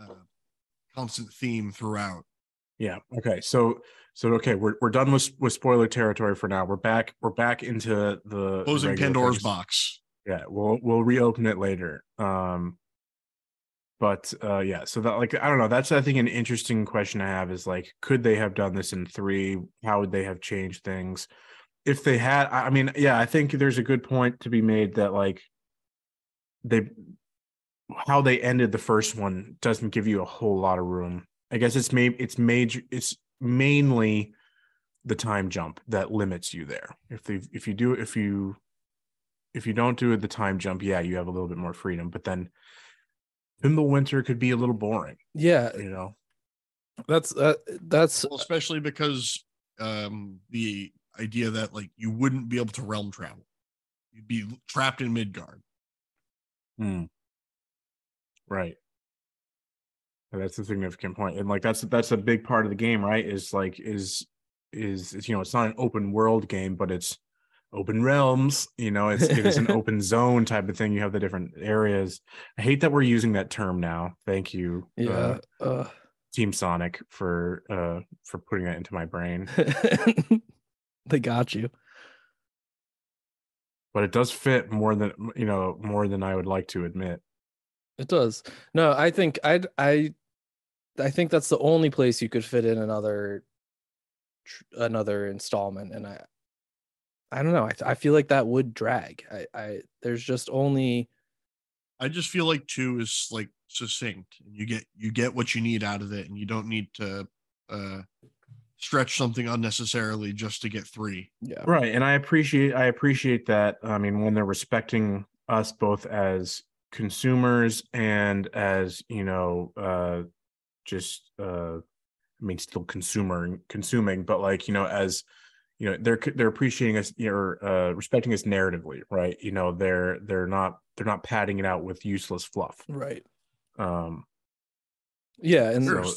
C: uh, constant theme throughout.
A: Yeah. Okay. So so okay, we're we're done with with spoiler territory for now. We're back. We're back into the the
C: Closing
A: regular
C: Pandora's
A: things.
C: box.
A: Yeah. We'll we'll reopen it later. Um. But uh, yeah. So that like I don't know. That's I think an interesting question I have is like, could they have done this in three? How would they have changed things? If they had, I mean, yeah, I think there's a good point to be made that like they how they ended the first one doesn't give you a whole lot of room. I guess it's maybe it's major it's mainly the time jump that limits you there. If they if you do if you if you don't do the time jump, yeah, you have a little bit more freedom. But then In the winter could be a little boring,
B: yeah.
A: you know.
B: That's uh, that's
C: Well, especially because um the idea that like you wouldn't be able to realm travel, you'd be trapped in Midgard.
A: Right. That's a significant point, and like that's that's a big part of the game, right? Is like is is, is you know it's not an open world game, but it's open realms. You know, it's it is an open zone type of thing. You have the different areas. I hate that we're using that term now. Thank you, uh,
B: Yeah. Uh,
A: Team Sonic, for uh for putting that into my brain.
B: they got you.
A: But it does fit more than you know more than I would like to admit.
B: It does. No, I think I I I think that's the only place you could fit in another another installment and I I don't know. I I feel like that would drag. I I there's just only
C: I just feel like two is like succinct and you get you get what you need out of it and you don't need to uh stretch something unnecessarily just to get three.
B: yeah.
A: right and i appreciate i appreciate that i mean when they're respecting us both as consumers and as you know uh just uh i mean still consumer consuming but like you know as you know they're they're appreciating us or uh respecting us narratively right? You know they're they're not they're not padding it out with useless fluff.
B: Right.
A: um
B: Yeah, and
C: There's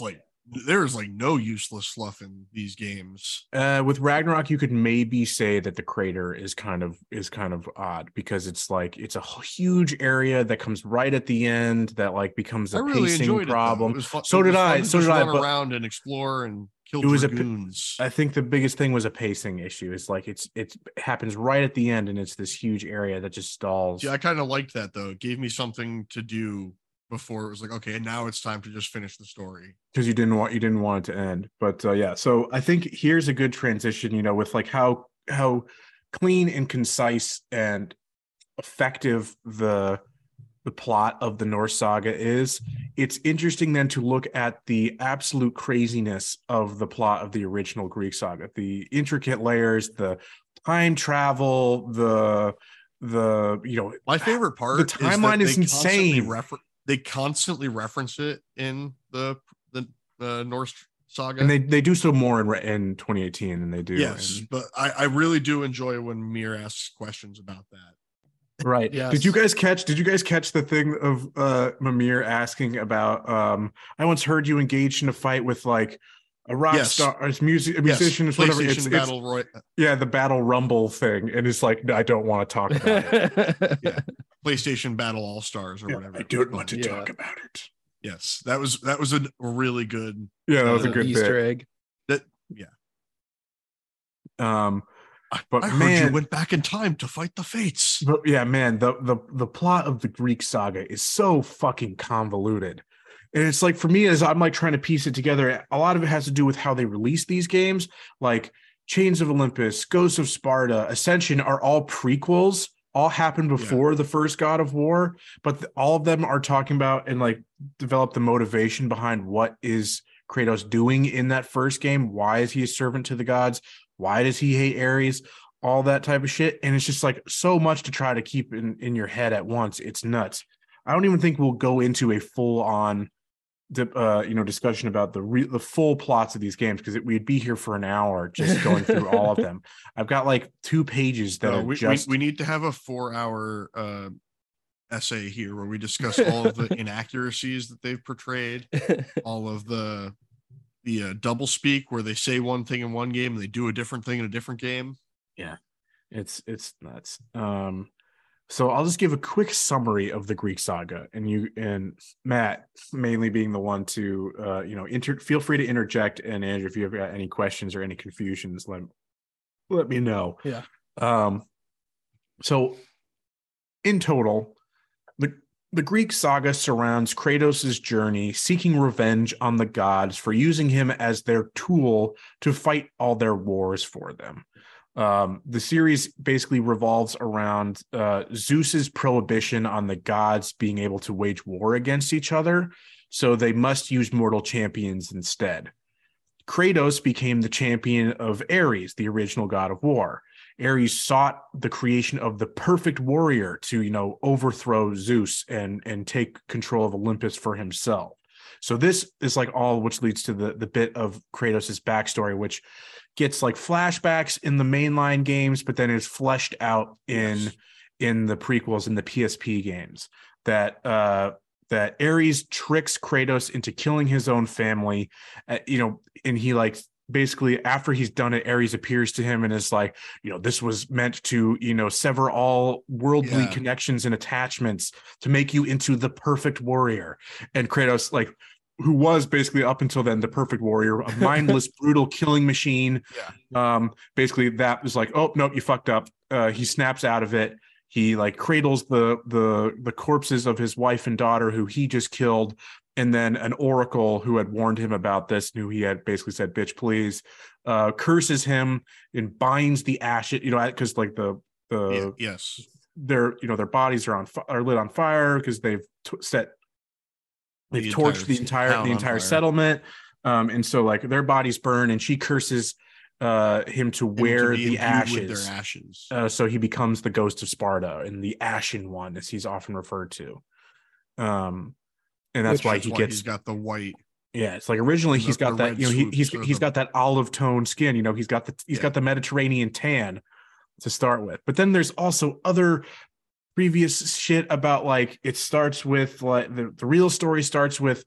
C: Like there's like no useless fluff in these games.
A: Uh, with Ragnarok, you could maybe say that the crater is kind of is kind of odd because it's like it's a huge area that comes right at the end that like becomes a
C: really
A: pacing problem.
C: it. Though. It was fun.
A: So did I, so did I,
C: Run around and explore and kill
A: It was a
C: dragoons.
A: I think the biggest thing was a pacing issue. It's like it's it happens right at the end and it's this huge area that just stalls.
C: Yeah, I kind of liked that though. It gave me something to do before it was like, okay, now it's time to just finish the story.
A: because you didn't want you didn't want it to end but uh, yeah so i think here's a good transition you know with like how how clean and concise and effective the the plot of the norse saga is it's interesting then to look at the absolute craziness of the plot of the original greek saga the intricate layers the time travel the the you know
C: My favorite part
A: the timeline
C: they
A: is insane.
C: refer- they constantly reference it in the the uh, Norse saga.
A: and they they do so more in in 2018 than they do
C: yes,
A: in-
C: but I, I really do enjoy when Mir asks questions about that.
A: Right. Did you guys catch did you guys catch the thing of uh Mimir asking about um I once heard you engaged in a fight with like a rock
C: Yes.
A: star or music a musician or whatever.
C: PlayStation
A: It's, it's
C: Battle Roy-
A: yeah, the battle rumble thing. And it's like I don't want to talk about it.
C: Yeah. PlayStation Battle All Stars or
A: Yeah,
C: whatever.
A: I don't want to
B: Yeah.
A: talk about it.
C: Yes, that was that was a really good.
A: Yeah, that was a
C: Uh,
A: good
B: Easter
A: bit.
B: egg.
C: That yeah.
A: Um
C: I,
A: But
C: I heard
A: man-
C: you went back in time to fight the fates.
A: But yeah, man, the the the plot of the Greek saga is so fucking convoluted. And it's like for me, as I'm like trying to piece it together, a lot of it has to do with how they release these games. Like Chains of Olympus, Ghosts of Sparta, Ascension are all prequels, all happened before the first God of War, but th- all of them are talking about and like develop the motivation behind what is Kratos doing in that first game. Why is he a servant to the gods? Why does he hate Ares? all that type of shit and it's just like so much to try to keep in in your head at once it's nuts i don't even think we'll go into a full on uh you know discussion about the re- the full plots of these games because we'd be here for an hour just going through all of them. I've got like two pages that
C: No,
A: are
C: we, we- we need to have a four hour uh, essay here where we discuss all of the inaccuracies that they've portrayed, all of the the uh, double speak where they say one thing in one game and they do a different thing in a different game.
A: Yeah, it's it's nuts. Um so i'll just give a quick summary of the greek saga and you and matt mainly being the one to uh you know inter feel free to interject and andrew if you have got any questions or any confusions let let me know
B: Yeah.
A: um so in total the the Greek saga surrounds Kratos' journey seeking revenge on the gods for using him as their tool to fight all their wars for them. Um, the series basically revolves around uh, Zeus's prohibition on the gods being able to wage war against each other, so they must use mortal champions instead. Kratos became the champion of Ares, the original god of war. Ares sought the creation of the perfect warrior to, you know, overthrow Zeus and and take control of Olympus for himself. So this is like all which leads to the the bit of Kratos' backstory, which gets like flashbacks in the mainline games, but then is fleshed out in
C: Yes.
A: in the prequels in the PSP games that uh that Ares tricks Kratos into killing his own family. Uh, you know, and he like basically after he's done it, Ares appears to him and is like, you know, this was meant to, you know, sever all worldly
C: Yeah.
A: connections and attachments to make you into the perfect warrior. And Kratos, like, who was basically up until then the perfect warrior, a mindless, brutal killing machine. Yeah. Um, basically that was like, oh nope, you fucked up. Uh, he snaps out of it. He like cradles the the the corpses of his wife and daughter who he just killed and then an oracle who had warned him about this knew he had basically said bitch please uh curses him and binds the ashes you know because like the the
C: yes.
A: their you know their bodies are on are lit on fire because they've t- set they've
C: The
A: torched the
C: entire
A: the entire settlement um and so like their bodies burn and she curses uh him to wear the ashes
C: their ashes.
A: uh, so he becomes the ghost of Sparta and the Ashen One, as he's often referred to. Um, and that's
B: Which-
A: why he
C: why
A: gets
C: he's got the white.
A: yeah. It's like originally he's got that you know he, he's he's got that olive tone skin. You know he's got the he's
C: Yeah.
A: got the Mediterranean tan to start with. But then there's also other previous shit about like it starts with like the, the real story starts with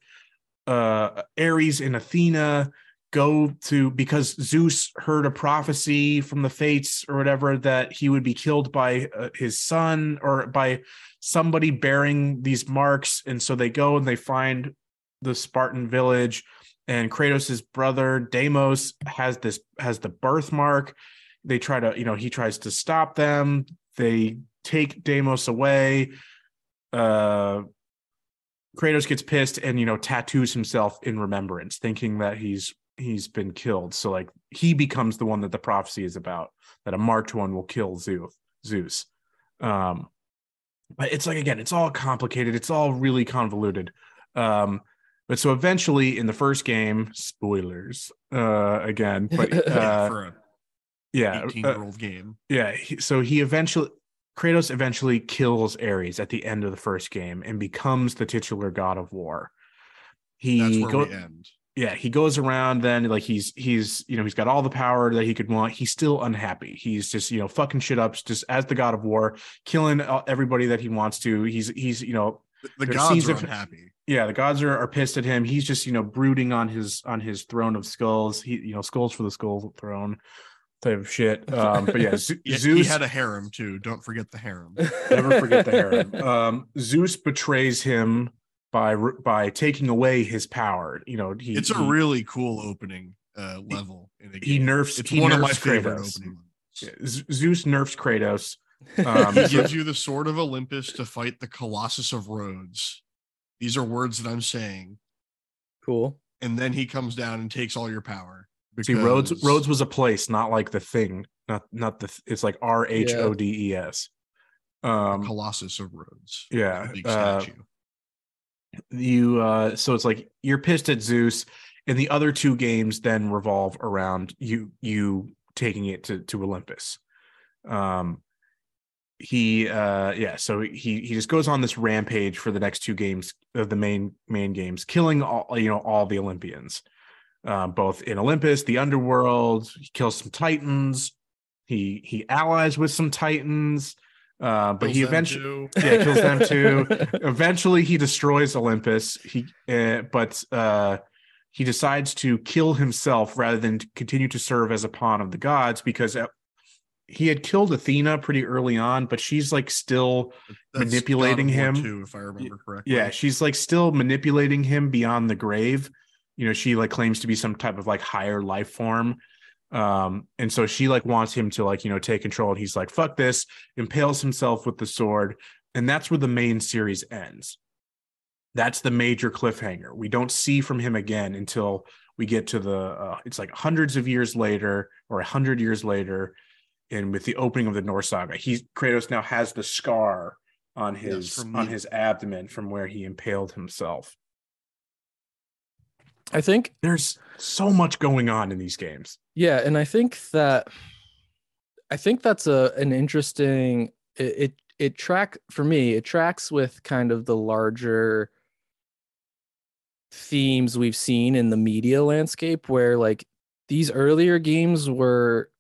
A: uh Ares and Athena go to because Zeus heard a prophecy from the fates or whatever that he would be killed by uh, his son or by somebody bearing these marks. And so they go and they find the Spartan village and Kratos' brother Deimos has this has the birthmark. They try to you know he tries to stop them. They take Deimos away uh Kratos gets pissed and you know tattoos himself in remembrance thinking that he's he's been killed. So like he becomes the one that the prophecy is about that a marked one will kill Zeus Zeus. Um but it's like again it's all complicated. It's all really convoluted. Um but so eventually in the first game spoilers uh again but
C: Yeah,
A: uh
C: for a
A: yeah
C: 18
A: uh,
C: year old game.
A: yeah he, so he eventually kratos eventually kills ares at the end of the first game and becomes the titular god of war. He go- yeah he goes around then like he's he's you know he's got all the power that he could want. He's still unhappy. He's just you know fucking shit up just as the god of war killing uh, everybody that he wants to. He's he's you know
C: The, the gods are
A: of-
C: unhappy.
A: yeah the gods are, are pissed at him. He's just you know brooding on his on his throne of skulls. He you know skulls for the skull throne type of shit um but yeah Z-
C: He, he
A: zeus
C: had a harem too. Don't forget the harem.
A: never forget the harem um zeus betrays him by by taking away his power you know he
C: It's a
A: he-
C: really cool opening uh, level in a
A: he nerfs
C: It's
A: he
C: one of my
A: nerfs
C: favorite
A: Kratos.
C: opening levels.
A: Yeah, Z- zeus nerfs kratos Um,
C: He gives you the sword of Olympus to fight the Colossus of Rhodes. These are words that I'm saying.
B: cool.
C: And then he comes down and takes all your power.
A: See rhodes rhodes was a place not like the thing not not the th- it's like r-h-o-d-e-s um
C: Colossus of Rhodes.
A: yeah,
C: big
A: uh,
C: statue.
A: you uh so it's like you're pissed at zeus and the other two games then revolve around you you taking it to to olympus um he uh yeah so he he just goes on this rampage for the next two games of the main main games killing all you know all the olympians um both in olympus the underworld he kills some titans he he allies with some titans uh but
C: Kills
A: he eventually yeah, kills them too. eventually he destroys olympus he uh, but uh he decides to kill himself rather than continue to serve as a pawn of the gods because uh, he had killed athena pretty early on but she's like still
C: That's
A: manipulating
C: God of War
A: him.
C: too, if I remember correctly.
A: yeah she's like still manipulating him beyond the grave you know she like claims to be some type of like higher life form. Um and so she like wants him to like you know take control and he's like fuck this impales himself with the sword and that's where the main series ends. That's the major cliffhanger. We don't see from him again until we get to the uh, it's like hundreds of years later or a hundred years later and with the opening of the norse saga. He kratos now has the scar on his
C: from
A: on his abdomen from where he impaled himself
B: I think
A: there's so much going on in these games.
B: Yeah, and I think that I think that's a an interesting it it, it track for me, it tracks with kind of the larger themes we've seen in the media landscape where like these earlier games were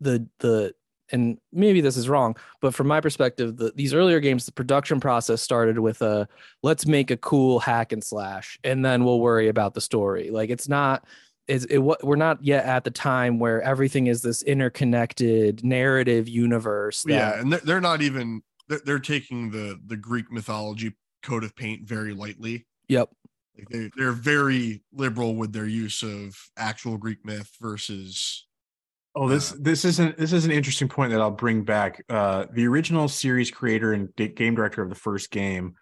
B: the the and maybe this is wrong, but from my perspective, the, these earlier games, the production process started with a let's make a cool hack and slash, and then we'll worry about the story. Like it's not. Is it what we're not yet at the time where everything is this interconnected narrative universe. That,
C: yeah, and they're, they're not even they're, they're taking the the Greek mythology coat of paint very lightly.
B: Yep.
C: Like they they're very liberal with their use of actual Greek myth versus
A: Oh, this
C: Uh,
A: this isn't this is an interesting point that I'll bring back. Uh, the original series creator and da- game director of the first game,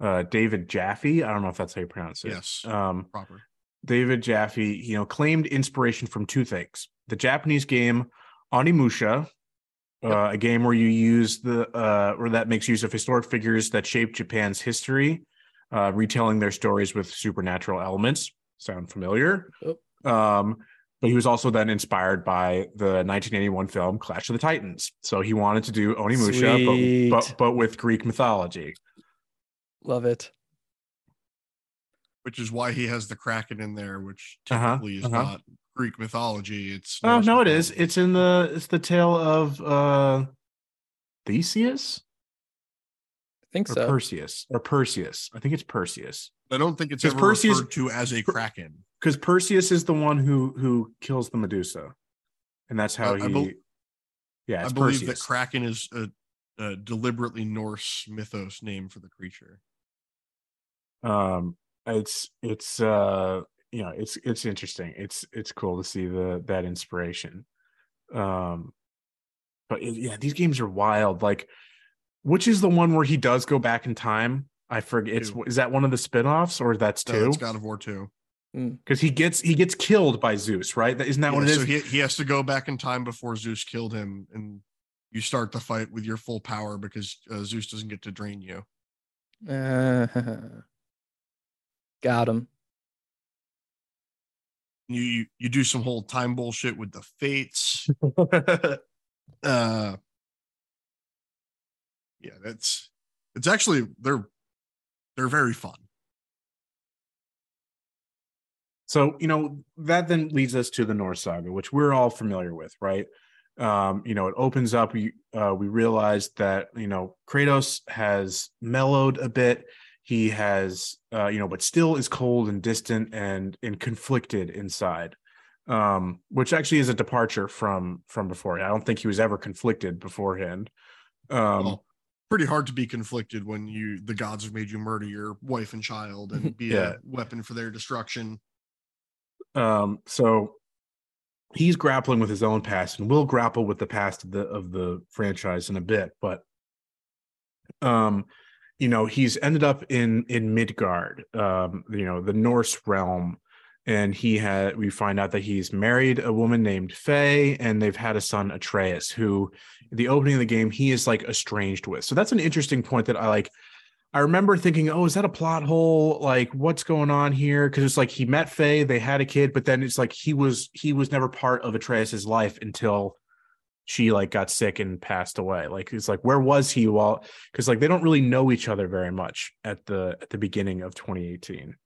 A: uh, David Jaffe. I don't know if that's how you pronounce it.
C: yes
A: Um,
C: proper.
A: David Jaffe, you know, claimed inspiration from two things: the Japanese game Onimusha, uh, a game where you use the uh, or that makes use of historic figures that shaped Japan's history, uh, retelling their stories with supernatural elements. Sound familiar? Um, but he was also then inspired by the 1981 film Clash of the Titans. So he wanted to do Onimusha,
B: Sweet.
A: but, but but with Greek mythology.
B: Love it.
C: which is why he has the kraken in there, which
A: Uh-huh,
C: is
A: uh-huh.
C: not Greek mythology. It's
A: Oh
C: Norse
A: no, it is.
C: mythology.
A: It's in the it's the tale of uh Theseus
B: I think
A: or
B: so.
A: Perseus or Perseus. I think it's Perseus
C: I don't think it's
A: Because
C: ever
A: Perseus-
C: referred to as a kraken.
A: because Perseus is the one who who kills the Medusa, and that's how
C: I- I
A: he.
C: bel-
A: yeah,
C: I
A: it's
C: believe that kraken is a, a deliberately Norse mythos name for the creature.
A: um, it's it's uh you know it's it's interesting. It's it's cool to see the that inspiration. Um, but it, yeah, these games are wild. Like, which is the one where he does go back in time? I forget. It's is that one of the spin-offs or that's
C: No,
A: two?
C: it's God of War 2.
A: because he gets he gets killed by Zeus, right? That isn't that what it
C: Yeah,
A: is?
C: he, he has to go back in time before Zeus killed him, and you start the fight with your full power because uh, Zeus doesn't get to drain you.
B: Got him.
C: You you, you do some whole time bullshit with the fates. uh yeah that's it's actually they're they're very fun
A: so you know that then leads us to the Norse saga, which we're all familiar with, right? Um, you know, it opens up. We uh, we realize that you know Kratos has mellowed a bit. He has, uh, you know, but still is cold and distant and and conflicted inside, um, which actually is a departure from from before. I don't think he was ever conflicted beforehand. Um,
C: well, pretty hard to be conflicted when you the gods have made you murder your wife and child and be
A: Yeah.
C: a weapon for their destruction
A: um so he's grappling with his own past and will grapple with the past of the of the franchise in a bit but um you know he's ended up in in midgard um you know the norse realm and he had we find out that he's married a woman named Faye and they've had a son Atreus who the opening of the game he is like estranged with so that's an interesting point that I like I remember thinking, oh, is that a plot hole? Like, what's going on here? Because it's like he met Faye, they had a kid, but then it's like he was he was never part of Atreus's life until she like got sick and passed away. Like it's like where was he while because like they don't really know each other very much at the at the beginning of 2018.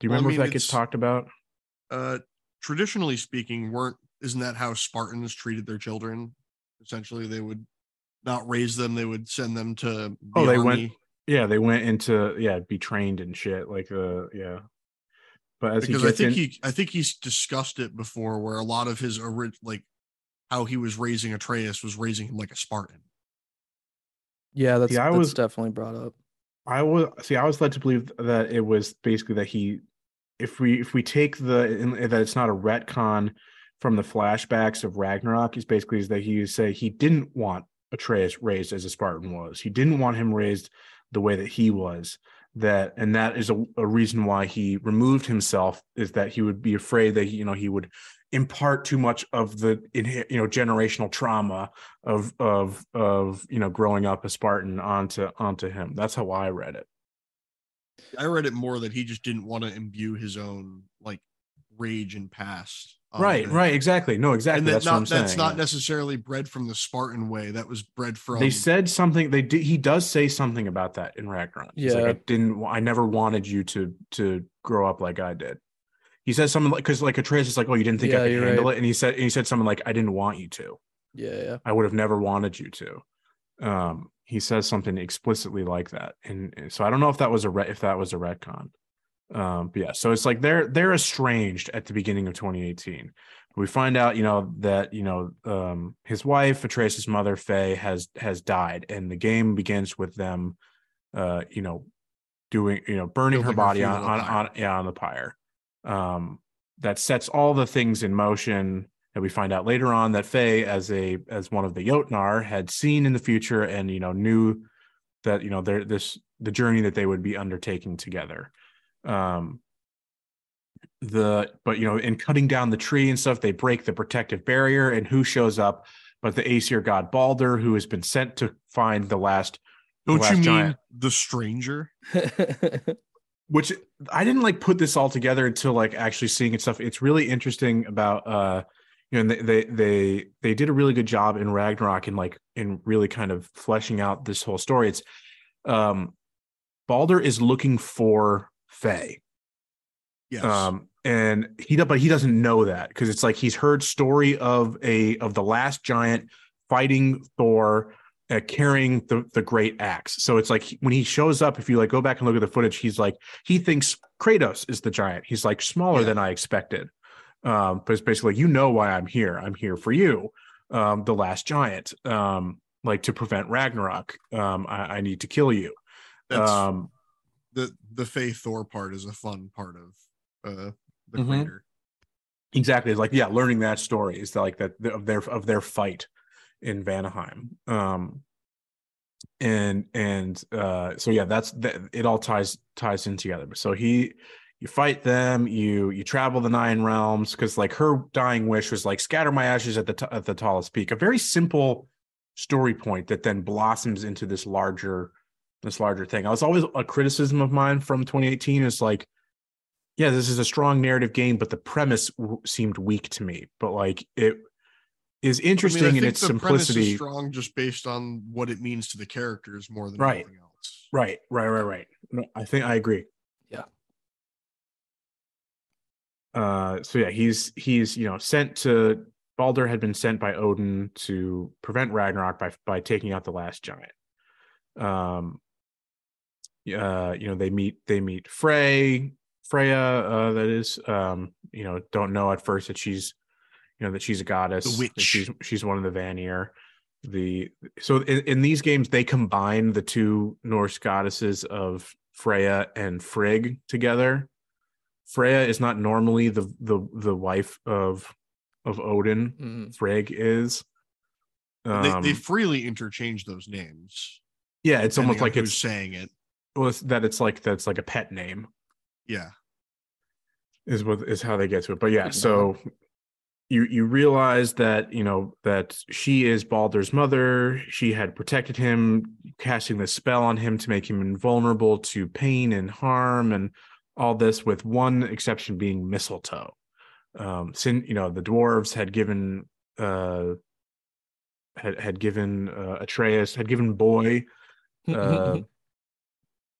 A: Do you
C: Well, I
A: remember
C: mean,
A: if that gets talked about?
C: uh traditionally speaking weren't isn't that how spartans treated their children essentially they would not raise them they would send them to the
A: Oh, they went- Yeah, they went into yeah, be trained and shit. Like uh yeah. But as
C: because
A: he
C: I think
A: in,
C: he I think he's discussed it before where a lot of his orig- like how he was raising Atreus was raising him like a Spartan.
B: Yeah, that's,
A: Yeah, I
B: that's
A: was-
B: definitely brought up.
A: I was see. I was led to believe that it was basically that he, if we if we take the that it's not a retcon from the flashbacks of Ragnarok, is basically is that he say he didn't want Atreus raised as a Spartan was. He didn't want him raised the way that he was. That and that is a, a reason why he removed himself is that he would be afraid that you know he would impart too much of the inhe- you know generational trauma of of of you know growing up a Spartan onto onto him. That's how I read it.
C: I read it more that he just didn't want to imbue his own like rage and past. onto
A: right,
C: him.
A: right, exactly. No, exactly.
C: And that
A: that's
C: not,
A: what I'm
C: that's
A: saying.
C: not necessarily bred from the Spartan way. That was bred from
A: they said something. They did. He does say something about that in Ragnarok. He's like,
B: Yeah.
A: I didn't. I never wanted you to to grow up like I did. He says something like because like Atreus is like, oh, you didn't think I could handle
B: right.
A: it, and he said and he said something like, I didn't want you to.
B: Yeah, yeah.
A: I would have never wanted you to. Um, he says something explicitly like that, and, and so I don't know if that was a re- if that was a retcon. Um, but yeah, so it's like they're they're estranged at the beginning of 2018. We find out, you know, that you know um, his wife, Atreus' mother, Faye, has has died, and the game begins with them, uh, you know, doing you know burning her
C: Building her
A: body on on, on yeah on the pyre. Um, that sets all the things in motion that we find out later on that Faye, as a as one of the Jotnar, had seen in the future and you know knew that you know there this the journey that they would be undertaking together. Um, the but you know in cutting down the tree and stuff, they break the protective barrier, and who shows up? But the Aesir god Balder, who has been sent to find the last
C: Don't
A: last
C: you mean
A: giant.
C: the stranger?
A: which I didn't like put this all together until like actually seeing it stuff. It's really interesting about uh you know they they they they did a really good job in Ragnarok and like in really kind of fleshing out this whole story. It's um Balder is looking for Faye.
C: Yes.
A: Um and he but he doesn't know that because it's like he's heard story of a of the last giant fighting Thor uh, carrying the the great axe. So it's like when he shows up, if you like go back and look at the footage, he's like he thinks Kratos is the giant. He's like smaller
C: Yeah.
A: than I expected. Um, but it's basically you know why I'm here. I'm here for you, um, the last giant. Um, like to prevent Ragnarok. Um, I, I need to kill you.
C: That's
A: um,
C: the the Faye Thor part is a fun part of uh the
A: Mhm.
C: creator.
A: exactly. It's like yeah, learning that story is like that of their of their fight in Vanaheim. Um, and and uh, so yeah, that's that. It all ties ties in together. So he, you fight them. You you travel the nine realms because like her dying wish was like scatter my ashes at the t- at the tallest peak. A very simple story point that then blossoms into this larger this larger thing. I was always a criticism of mine from 2018 is like, yeah, this is a strong narrative game, but the premise w- seemed weak to me. But like it is interesting
C: I mean, I
A: in its
C: the
A: simplicity.
C: is strong just based on what it means to the characters more than
A: Right.
C: anything else.
A: Right, right, right, right. No, I think I agree.
B: Yeah.
A: Uh, so yeah, he's he's you know sent to Balder had been sent by Odin to prevent Ragnarok by by taking out the last giant. Um, uh, you know they meet they meet Frey Freya uh, that is um you know don't know at first that she's you know that she's a goddess
C: The witch.
A: she's she's one of the Vanir the so in, in these games they combine the two Norse goddesses of Freya and Frigg together. Freya is not normally the the the wife of of Odin.
B: Mhm.
A: Frigg is. Um,
C: they, they freely interchange those names.
A: yeah, it's almost like it's
C: saying it.
A: well, it's that it's like that's like a pet name
C: Yeah.
A: is what is how they get to it. But yeah, so you you realize that you know that she is Balder's mother. She had protected him, casting the spell on him to make him invulnerable to pain and harm, and all this with one exception being mistletoe. Um, sin, you know, the dwarves had given uh had had given uh, Atreus had given boy uh,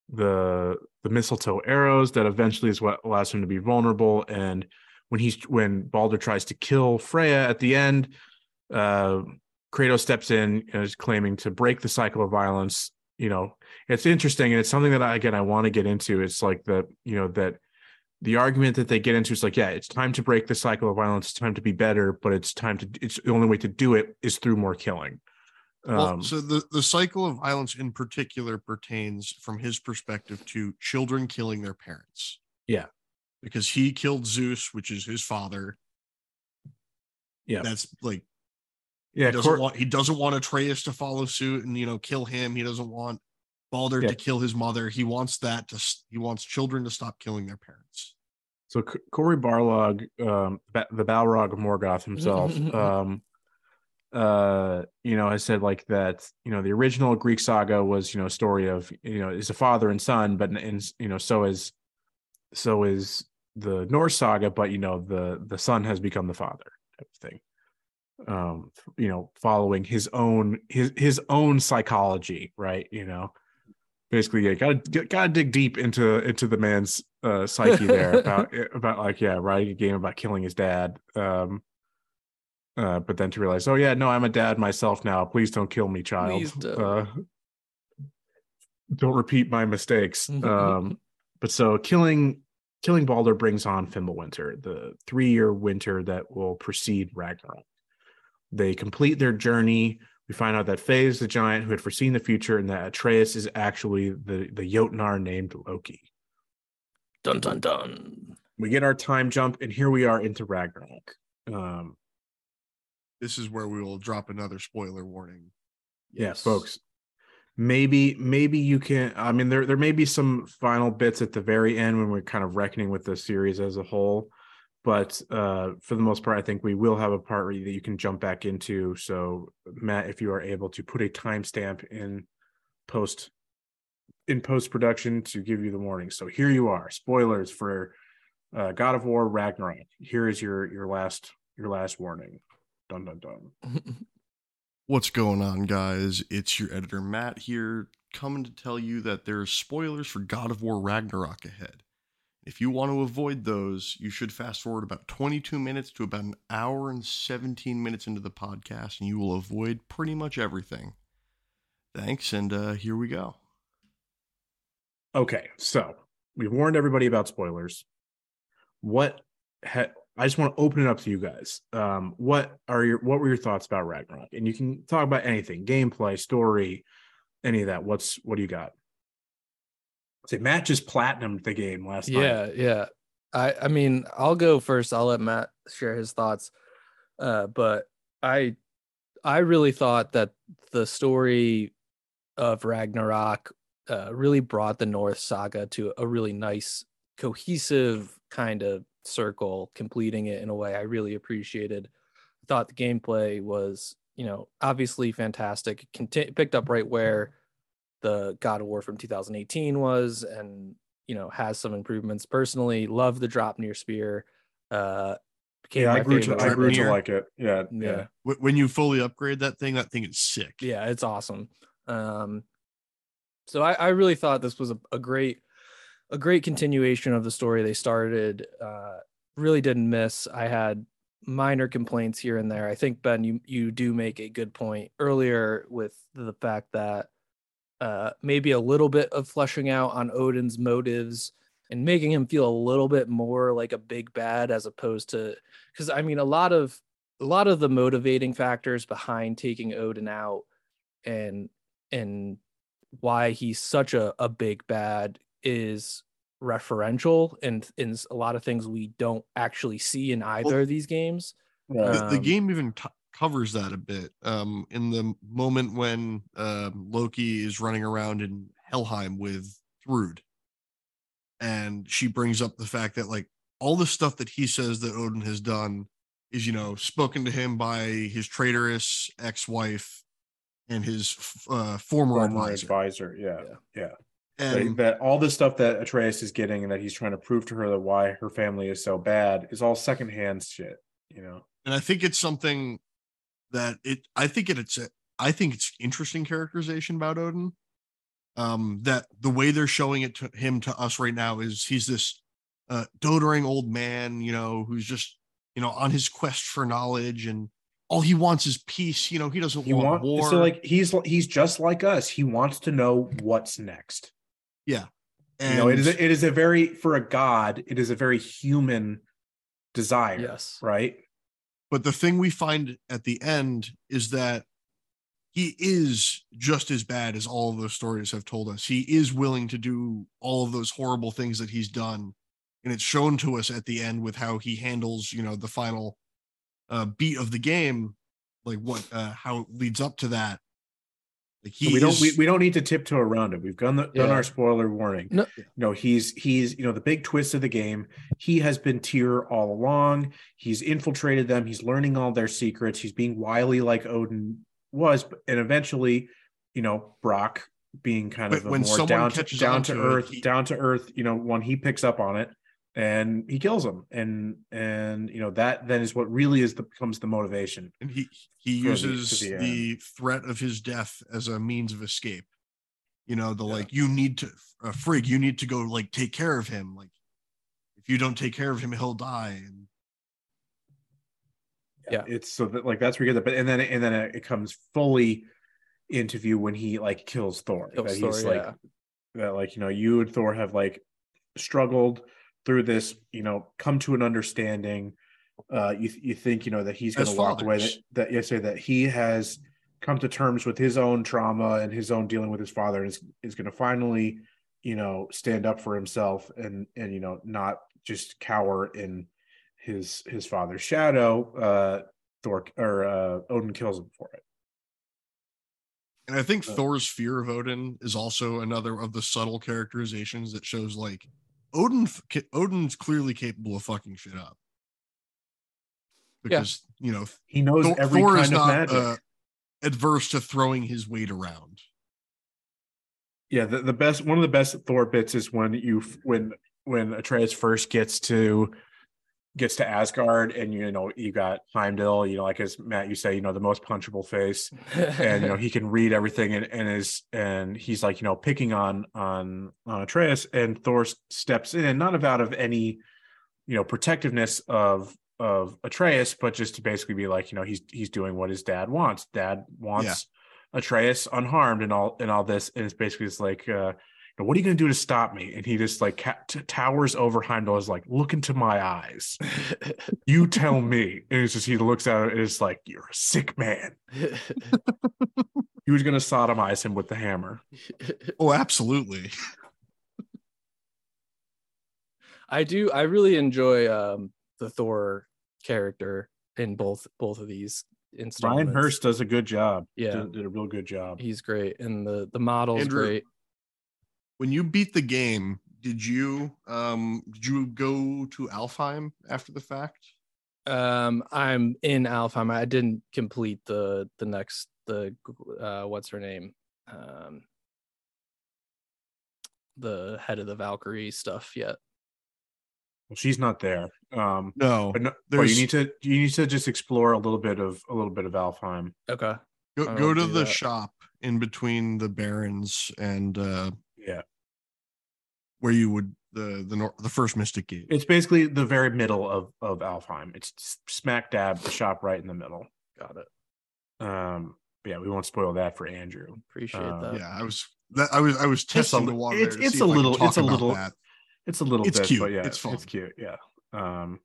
A: the the mistletoe arrows that eventually is what allows him to be vulnerable and when he's when Balder tries to kill Freya at the end uh Kratos steps in and is claiming to break the cycle of violence you know it's interesting and it's something that I again I want to get into it's like the you know that the argument that they get into is like yeah it's time to break the cycle of violence it's time to be better but it's time to it's the only way to do it is through more killing
C: Well,
A: um
C: so the, the cycle of violence in particular pertains from his perspective to children killing their parents.
A: Yeah.
C: Because he killed Zeus, which is his father.
A: Yeah.
C: That's like
A: yeah
C: he doesn't
A: Cor-
C: want he doesn't want Atreus to follow suit and you know kill him. He doesn't want Balder
A: Yeah.
C: to kill his mother. He wants that to he wants children to stop killing their parents.
A: So C- Cory Barlog, um, the Balrog of Morgoth himself, um, uh, you know, has said like that. You know, the original Greek saga was, you know, a story of, you know, is a father and son, but and you know, so is, so is the Norse saga, but you know, the the son has become the father type of thing. Um, you know, following his own his his own psychology, right? You know, basically, yeah, gotta gotta dig deep into into the man's uh psyche there about about like yeah, writing a game about killing his dad. Um uh, but then to realize, oh yeah, no, I'm a dad myself now. Please don't kill me, child.
B: Don't.
A: Uh, don't repeat my mistakes. um, but so killing killing Balder brings on Fimbulwinter, the three year winter that will precede Ragnarok. They complete their journey. We find out that Faye is the giant who had foreseen the future, and that Atreus is actually the the Jotnar named Loki.
B: Dun dun dun.
A: We get our time jump, and here we are into Ragnarok. Um,
C: This is where we will drop another spoiler warning.
A: yes folks maybe maybe you can i mean there there may be some final bits at the very end when we're kind of reckoning with the series as a whole. But uh for the most part i think we will have a part where you- that you can jump back into. So matt if you are able to put a timestamp in post in post production to give you the warning. So here you are. Spoilers for uh god of war ragnarok. Here is your your last your last warning. Dun dun dun
C: What's going on, guys? It's your editor Matt here, coming to tell you that there's spoilers for God of War Ragnarok ahead. If you want to avoid those, you should fast forward about 22 minutes to about an hour and 17 minutes into the podcast, and you will avoid pretty much everything. Thanks, and uh, here we go.
A: Okay, so we warned everybody about spoilers. What ha- I just want to open it up to you guys. Um, what are your what were your thoughts about Ragnarok? And you can talk about anything, gameplay, story, any of that. What's what do you got? Say Matt just platinumed the game last night.
B: yeah, yeah. I I mean, I'll go first. I'll let Matt share his thoughts. Uh, but I I really thought that the story of Ragnarok uh, really brought the Norse saga to a really nice, cohesive kind of circle, completing it in a way I really appreciated. I thought the gameplay was, you know, obviously fantastic. It conti- picked up right where the God of War from 2018 was, and you know has some improvements. Personally, love the Draupnir spear. Uh,
A: Yeah, I grew to I grew to like it. Yeah,
B: yeah.
A: yeah.
C: When you fully upgrade that thing, that thing is sick.
B: yeah it's awesome um so i i really thought this was a, a great a great continuation of the story they started uh really didn't miss. I had minor complaints here and there. I think ben you you do make a good point earlier with the fact that uh maybe a little bit of fleshing out on odin's motives and making him feel a little bit more like a big bad as opposed to because i mean a lot of a lot of the motivating factors behind taking odin out and and why he's such a, a big bad is referential and in a lot of things we don't actually see in either of these games
A: Right.
C: the, the
B: Um,
C: game even t- covers that a bit um in the moment when um loki is running around in helheim with thrud and she brings up the fact that like all the stuff that he says that odin has done is you know spoken to him by his traitorous ex-wife and his f- uh, former,
A: Former
C: advisor
A: advisor. Yeah, yeah. That-
C: and
A: that all the stuff that Atreus is getting and that he's trying to prove to her that why her family is so bad is all secondhand shit. You know.
C: and I think it's something that it. I think it, it's. A, I think it's interesting characterization about Odin. Um, that the way they're showing it to him to us right now is he's this uh, doddering old man, you know, who's just you know on his quest for knowledge and all he wants is peace. You know, he doesn't
A: He
C: want
A: want,
C: war.
A: so like he's he's just like us. He wants to know what's next.
C: And
A: you know, it is a, it is a very for a god, it is a very human desire.
B: yes
A: Right.
C: But the thing we find at the end is that he is just as bad as all of those stories have told us. He is willing to do all of those horrible things that he's done. And it's shown to us at the end with how he handles, you know, the final uh, beat of the game, like what, uh, how it leads up to that. Like he
A: So we don't
C: is-
A: we, we don't need to tiptoe around it. We've done the, done our spoiler warning.
B: No.
A: You know, he's he's you know the big twist of the game. He has been Tyr all along. He's infiltrated them. He's learning all their secrets. He's being wily like Odin was, and eventually, you know, Brock being kind
C: But
A: of a
C: when
A: more
C: someone
A: down to down to
C: to it,
A: earth,
C: he-
A: down to earth. You know, one he picks up on it and he kills him, and and you know that then is what really is the becomes the motivation.
C: and he he
A: for the-
C: uses
A: the
C: the, threat of his death as a means of escape you know the
A: Yeah.
C: like you need to uh, frig you need to go like take care of him like if you don't take care of him he'll die and
B: Yeah.
A: it's so that like that's where you get that, but and then and then it comes fully into view when he like kills Thor.
B: Kills
A: that he's
B: Thor,
A: like
B: yeah.
A: that, like you know, you and Thor have like struggled through this, you know, come to an understanding. Uh, you you think you know that he's going to walk away that that you say that he has come to terms with his own trauma and his own dealing with his father and is is going to finally you know stand up for himself and and you know not just cower in his his father's shadow uh thor or uh odin kills him for it
C: And I think
A: Uh,
C: Thor's fear of Odin is also another of the subtle characterizations that shows like Odin Odin's clearly capable of fucking shit up.
B: Yeah.
C: Because you know
A: he knows
C: Thor,
A: every
C: Thor
A: kind
C: is
A: of
C: not
A: magic
C: uh, adverse to throwing his weight around.
A: yeah the, the best one of the best thor bits is when you when when atreus first gets to gets to asgard and you know you got heimdall you know like as matt you say you know the most punchable face and you know he can read everything and, and is and he's like you know picking on on on Atreus and Thor steps in not out of any you know protectiveness of of Atreus but just to basically be like you know he's he's doing what his dad wants. Dad wants Atreus unharmed and all and all this and it's basically it's like uh you what are you going to do to stop me and he just like ca- t- towers over Heimdall is like look into my eyes you tell me and it's just he looks at it and it's like you're a sick man he was going to sodomize him with the hammer.
C: Oh, absolutely.
B: I do. I really enjoy um, the Thor character in both both of these
A: Ryan
B: installments.
A: Hurst does a good job.
B: Yeah.
A: did, did a real good job.
B: he's great, and the the model's
C: Andrew,
B: great.
C: When you beat the game, did you um did you go to Alfheim after the fact?
B: Um, I'm in Alfheim. I didn't complete the the next the uh, what's her name, um, the head of the Valkyrie stuff yet.
A: Well, she's not there. Um,
C: No.
A: but, no, but you need to you need to just explore a little bit of a little bit of Alfheim.
B: Okay.
C: Go, go to the
B: that.
C: shop in between the Barrens and uh
A: Yeah,
C: where you would the the nor- the first mystic gate.
A: it's basically the very middle of of Alfheim. It's smack dab the shop right in the middle.
B: Got it.
A: Um, but yeah, we won't spoil that for Andrew.
B: Appreciate
A: Uh,
B: that.
C: yeah, I was that I was I was
A: Just a
C: testing
A: li-
C: the water.
A: it's-
C: there to
A: it's a
C: if I could
A: little- it's a little-
C: that.
A: It's a little
C: It's
A: bit,
C: cute.
A: but yeah,
C: It's fun.
A: It's cute. Yeah. Um,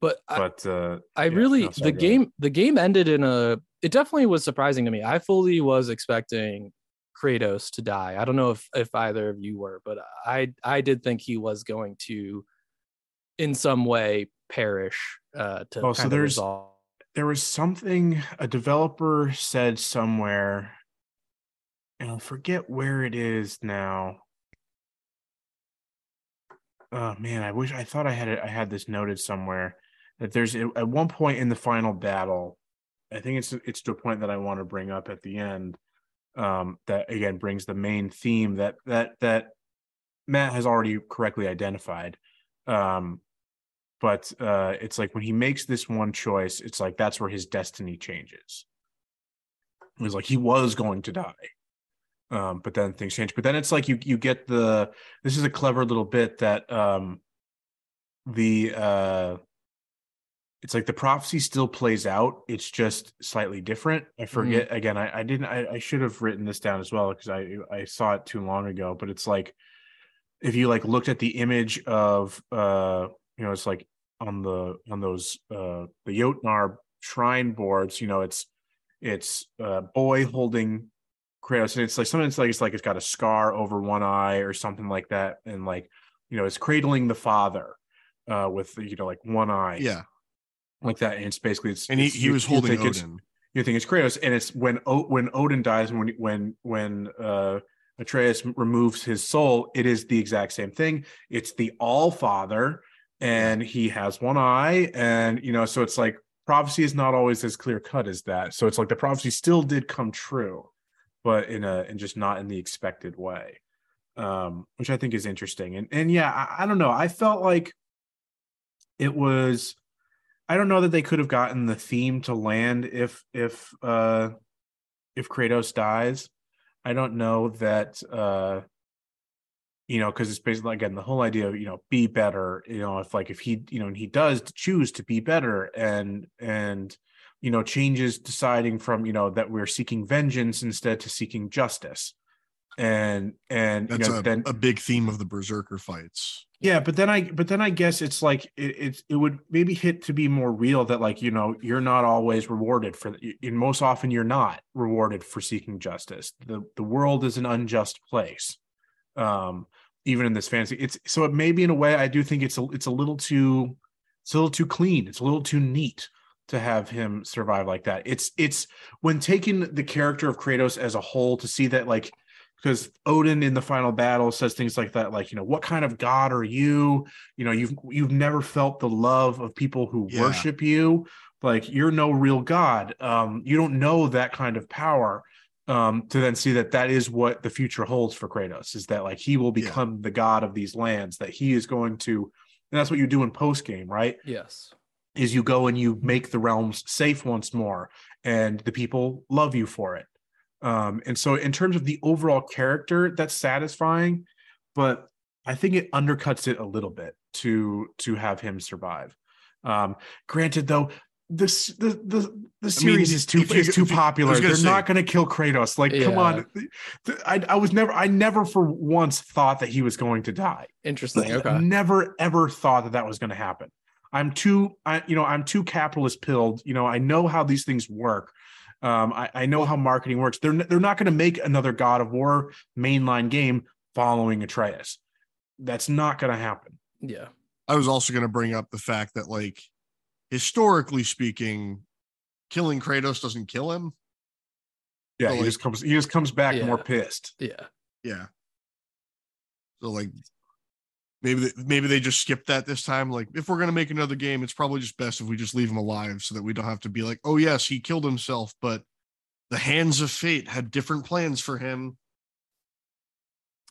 B: But I,
A: but uh,
B: I
A: yeah,
B: really
A: no, sorry,
B: the
A: go ahead.
B: game the game ended in a it definitely was surprising to me. I fully was expecting Kratos to die. I don't know if if either of you were, but I I did think he was going to in some way perish uh to
A: Oh, so there's-
B: resolve.
A: there was something a developer said somewhere and i forget where it is now oh man i wish i thought i had it i had this noted somewhere that there's at one point in the final battle i think it's it's to a point that i want to bring up at the end um that again brings the main theme that that that matt has already correctly identified. Um but uh it's like when he makes this one choice it's like that's where his destiny changes. It was like he was going to die um but then things change. But then it's like you you get the this is a clever little bit that um the uh it's like the prophecy still plays out it's just slightly different i forget again i i didn't i, I should have written this down as well because i i saw it too long ago but it's like if you like looked at the image of uh you know it's like on the on those uh the Jotnar shrine boards you know it's it's a boy holding Kratos and it's like something it's like it's like it's got a scar over one eye or something like that and like you know it's cradling the father uh with you know like one eye.
C: Yeah,
A: like that and it's basically it's
C: and he,
A: it's-
C: he was
A: you
C: holding
A: it's-
C: Odin.
A: you think it's Kratos, and it's when o- when Odin dies, when when when uh, Atreus removes his soul, it is the exact same thing. It's the All Father, and he has one eye, and you know, so it's like prophecy is not always as clear cut as that. So it's like the prophecy still did come true, but in a and just not in the expected way, um, which I think is interesting. And and yeah, I, I don't know. I felt like it was. I don't know that they could have gotten the theme to land if if uh if Kratos dies. I don't know that uh you know because it's basically again the whole idea of you know be better you know if like if he you know and he does choose to be better and and you know changes deciding from you know that we're seeking vengeance instead to seeking justice and and
C: That's
A: you know
C: a,
A: then
C: a big theme of the Berserker fights.
A: yeah but then i but then i guess it's like it, it it would maybe hit to be more real that like you know you're not always rewarded for and most often you're not rewarded for seeking justice. The the world is an unjust place um even in this fantasy. It's so it maybe in a way i do think it's a it's a little too it's a little too clean. It's a little too neat to have him survive like that. It's it's when taking the character of kratos as a whole to see that like because Odin in the final battle says things like that, like you know, what kind of god are you? You know, you've you've never felt the love of people who
C: Yeah.
A: worship you. Like you're no real god. Um, you don't know that kind of power. Um, to then see that that is what the future holds for Kratos is that like he will
C: Yeah.
A: become the god of these lands. That he is going to, and that's what you do in post game, right?
B: Yes.
A: is you go and you make the realms safe once more and the people love you for it um and so in terms of the overall character that's satisfying but i think it undercuts it a little bit to to have him survive um granted though this the the the series is too is too
C: if you- I
A: popular they're
C: say-
A: not going to kill kratos like come on I, I was never i never for once thought that he was going to die
B: Interesting. Okay.
A: Never ever thought that that was going to happen. I'm too, I, you know, I'm too capitalist pilled. You know, I know how these things work. Um, I, I know how marketing works. They're they're not going to make another God of War mainline game following Atreus. That's not going to happen.
B: Yeah.
C: I was also going to bring up the fact that, like, historically speaking, killing Kratos doesn't kill him.
A: Yeah,
C: So,
A: he
C: like-
A: just comes he just comes back more pissed.
B: Yeah.
C: Yeah. So like maybe they, maybe they just skipped that this time. Like if we're gonna make another game, it's probably just best if we just leave him alive so that we don't have to be like, oh yes, he killed himself, but the hands of fate had different plans for him.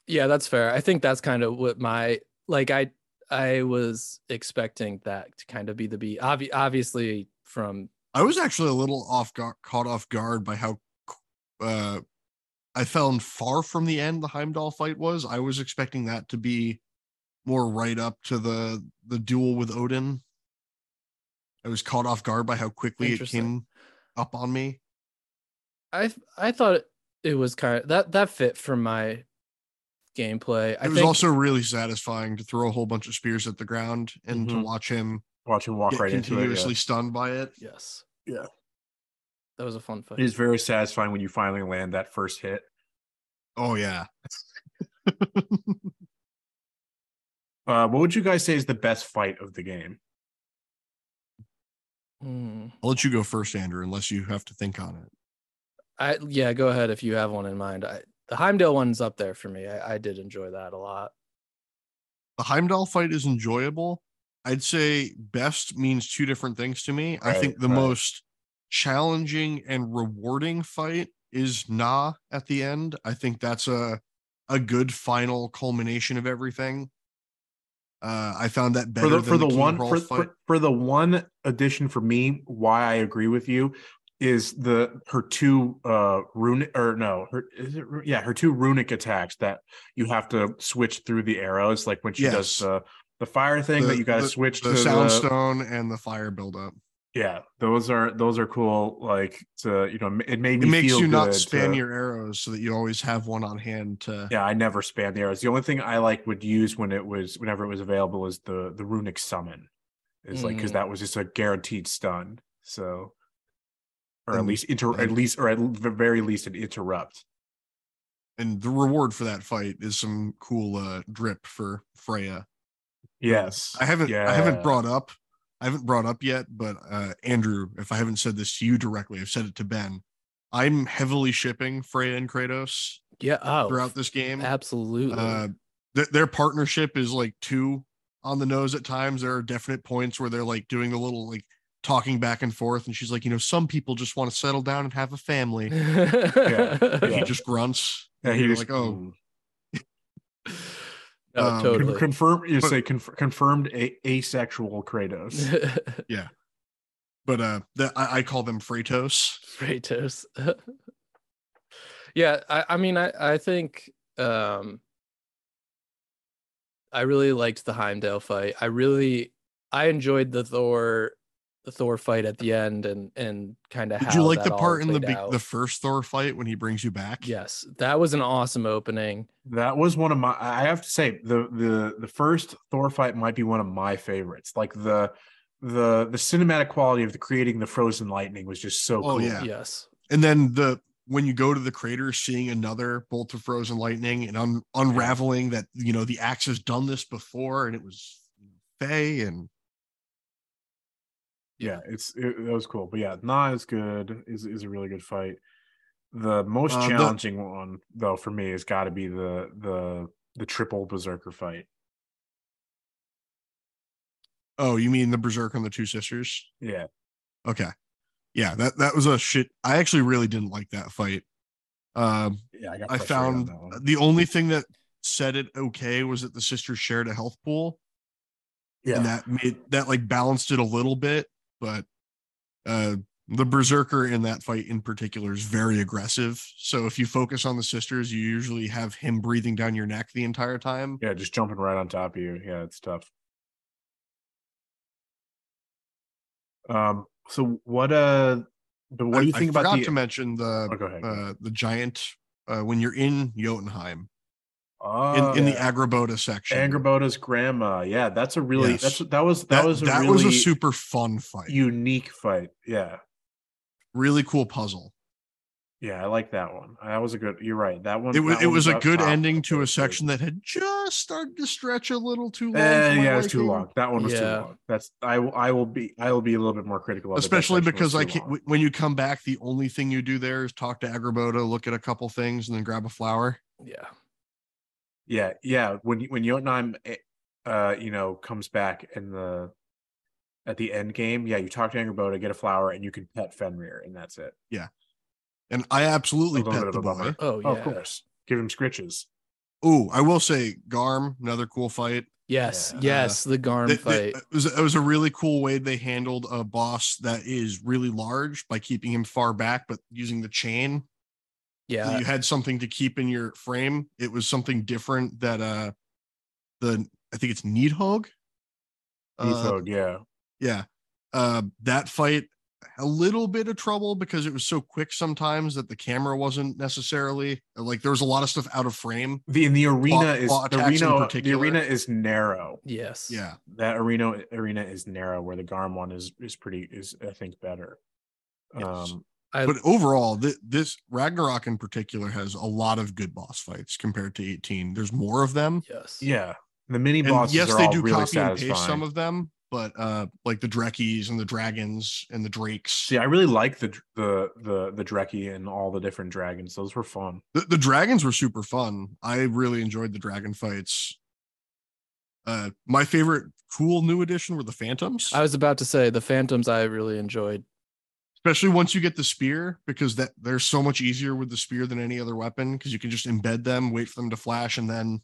B: Yeah, that's fair. I think that's kind of what my like I I was expecting that to kind of be the beat. Obvi- obviously from
C: I was actually a little off guard, caught off guard by how uh I found far from the end the Heimdall fight was. I was expecting that to be more right up to the the duel with Odin. I was caught off guard by how quickly it came up on me.
B: I I thought it was kind of that that fit for my gameplay. I
C: It was
B: think
C: also really satisfying to throw a whole bunch of spears at the ground and to
A: Mhm.
C: watch him
A: Watch him walk
C: get
A: right into it.
C: continuously
A: yeah.
C: stunned by it.
B: yes.
A: Yeah.
B: That was a fun fight.
A: It is very satisfying when you finally land that first hit.
C: Oh yeah.
A: Uh, what would you guys say is the best fight of the game?
B: Hmm.
C: I'll let you go first, Andrew, unless you have to think on it.
B: I yeah, go ahead if you have one in mind. I, the Heimdall one's up there for me. I, I did enjoy that a lot.
C: The Heimdall fight is enjoyable. I'd say best means two different things to me. I think the
A: right.
C: most challenging and rewarding fight is Gná at the end. I think that's a a good final culmination of everything. Uh, I found that better
A: for the
C: than
A: for the,
C: King
A: one for, for, for the one addition for me why i agree with you is the her two uh runic or no her is it yeah her two runic attacks that you have to switch through the arrows like when she does
C: Yes.
A: the the fire thing
C: The-
A: that you got to switch
C: the
A: to the
C: soundstone and the fire buildup.
A: Yeah those are those are cool like to you know it made me
C: It makes
A: feel
C: you not
A: good
C: span
A: to-
C: your arrows so that you always have one on hand to
A: yeah i never span the arrows the only thing i like would use when it was whenever it was available is the the runic summon is like because
B: Mm.
A: that was just a guaranteed stun so or at least inter at least or at the very least an interrupt
C: and the reward for that fight is some cool uh drip for Freya.
A: yes
C: I haven't I haven't brought up I haven't brought up yet, but uh Andrew, if I haven't said this to you directly, I've said it to Ben. I'm heavily shipping Freya and Kratos
B: Yeah. Oh,
C: throughout this game.
B: absolutely.
C: Uh th- their partnership is like two on the nose at times. There are definite points where they're like doing a little like talking back and forth, and she's like, you know, some people just want to settle down and have a family.
A: yeah,
C: And He just grunts.
A: yeah
C: and
A: he
C: you're like, oh,
B: no,
C: um,
A: con- confirm you
C: But-
A: say conf- confirmed a- asexual kratos yeah,
C: but uh, the, I, I call them Fratos.
B: Kratos. yeah, I, I mean, I, I think um, I really liked the Heimdall fight. I really I enjoyed the Thor the Thor fight at the end and and kind of
C: Did you like the part in the be- the first Thor fight when he brings you back?
B: Yes, that was an awesome opening.
A: That was one of my. I have to say the the the first Thor fight might be one of my favorites. Like the the the cinematic quality of the creating the frozen lightning was just so
C: Oh,
A: cool.
C: yeah.
B: Yes.
C: And then the when you go to the crater, seeing another bolt of frozen lightning and un- unraveling that you know the axe has done this before, and it was Faye and
A: yeah it's it, that was cool but yeah not as good is is a really good fight the most
C: Uh, the-
A: challenging one though for me has got to be the the the triple berserker fight
C: oh, you mean the berserker and the two sisters?
A: yeah
C: Okay, yeah, that that was a shit. I actually really didn't like that fight. Um,
A: yeah i
C: I
A: on
C: found
A: one.
C: the only thing that said it okay was that the sisters shared a health pool.
A: yeah
C: and that made that like balanced it a little bit but uh the berserker in that fight in particular is very aggressive. So if you focus on the sisters you usually have him breathing down your neck the entire time.
A: Yeah just jumping right on top of you. Yeah it's tough. Um so what uh but what
C: I,
A: do you
C: I
A: think about
C: forgot
A: the
C: to mention the
A: oh, go ahead, go ahead.
C: uh the giant uh when you're in jotunheim
A: Oh,
C: in, in the oh,
A: yeah.
C: Angrboda section
A: Angrboda's grandma. Yeah, that's a really
C: Yes.
A: that's that was that,
C: that,
A: was a
C: that
A: really
C: was a super fun fight
A: unique fight. Yeah.
C: really cool puzzle
A: Yeah, I like that one. That was a good. You're right. That one.
C: it was it
A: one
C: was a good ending to a section that had just started to stretch a little too long
A: eh,
C: for my
A: yeah, it's too long. That one was too long. That's I. will- I will be. I will be a little bit more critical of
C: especially
A: section
C: because I can't.
A: long.
C: When you come back, the only thing you do there is talk to Angrboda, look at a couple things, and then grab a flower.
B: Yeah.
A: Yeah, yeah. When when Jotunheim, eh, uh, you know, comes back in the at the end game, yeah, you talk to Angrboda, get a flower, and you can pet Fenrir, and that's it.
C: Yeah, and I absolutely
A: A
C: pet
A: bit
C: the
A: a
C: boy.
A: bummer.
B: Oh yeah.
A: Oh, of course. Give him scritches.
C: Oh, I will say, Garm, another cool fight.
B: Yes.
A: Yeah.
B: Yes. the Garm
C: Th- th-
B: fight.
C: it, was, it was a really cool way they handled a boss that is really large by keeping him far back, but using the chain. So
B: yeah.
C: you had something to keep in your frame. It was something different that uh the I think it's Nidhogg. Uh,
A: Ethog, yeah.
C: yeah. Uh that fight a little bit of trouble because it was so quick sometimes that the camera wasn't necessarily like there was a lot of stuff out of frame.
A: The in the arena
C: Plot-
A: is the
C: in
A: arena. The arena is narrow.
B: yes.
C: Yeah.
A: That arena arena is narrow, where the Garm one is is pretty is I think better.
C: Yes.
A: Um,
B: I,
C: But overall, th- this Ragnarok in particular has a lot of good boss fights compared to 18. There's more of them.
B: yes.
A: yeah, the mini
C: And
A: bosses
C: yes,
A: are
C: they
A: all
C: do
A: really
C: copy and paste some of them, but uh like the Drekkies and the dragons and the drakes.
A: See, I really like the the the the Dreki and all the different dragons. Those were fun.
C: The, the dragons were super fun. I really enjoyed the dragon fights. Uh my favorite cool new addition were the phantoms.
B: I was about to say the Phantoms I really enjoyed.
C: Especially once you get the spear because that they're so much easier with the spear than any other weapon because you can just embed them wait for them to flash and then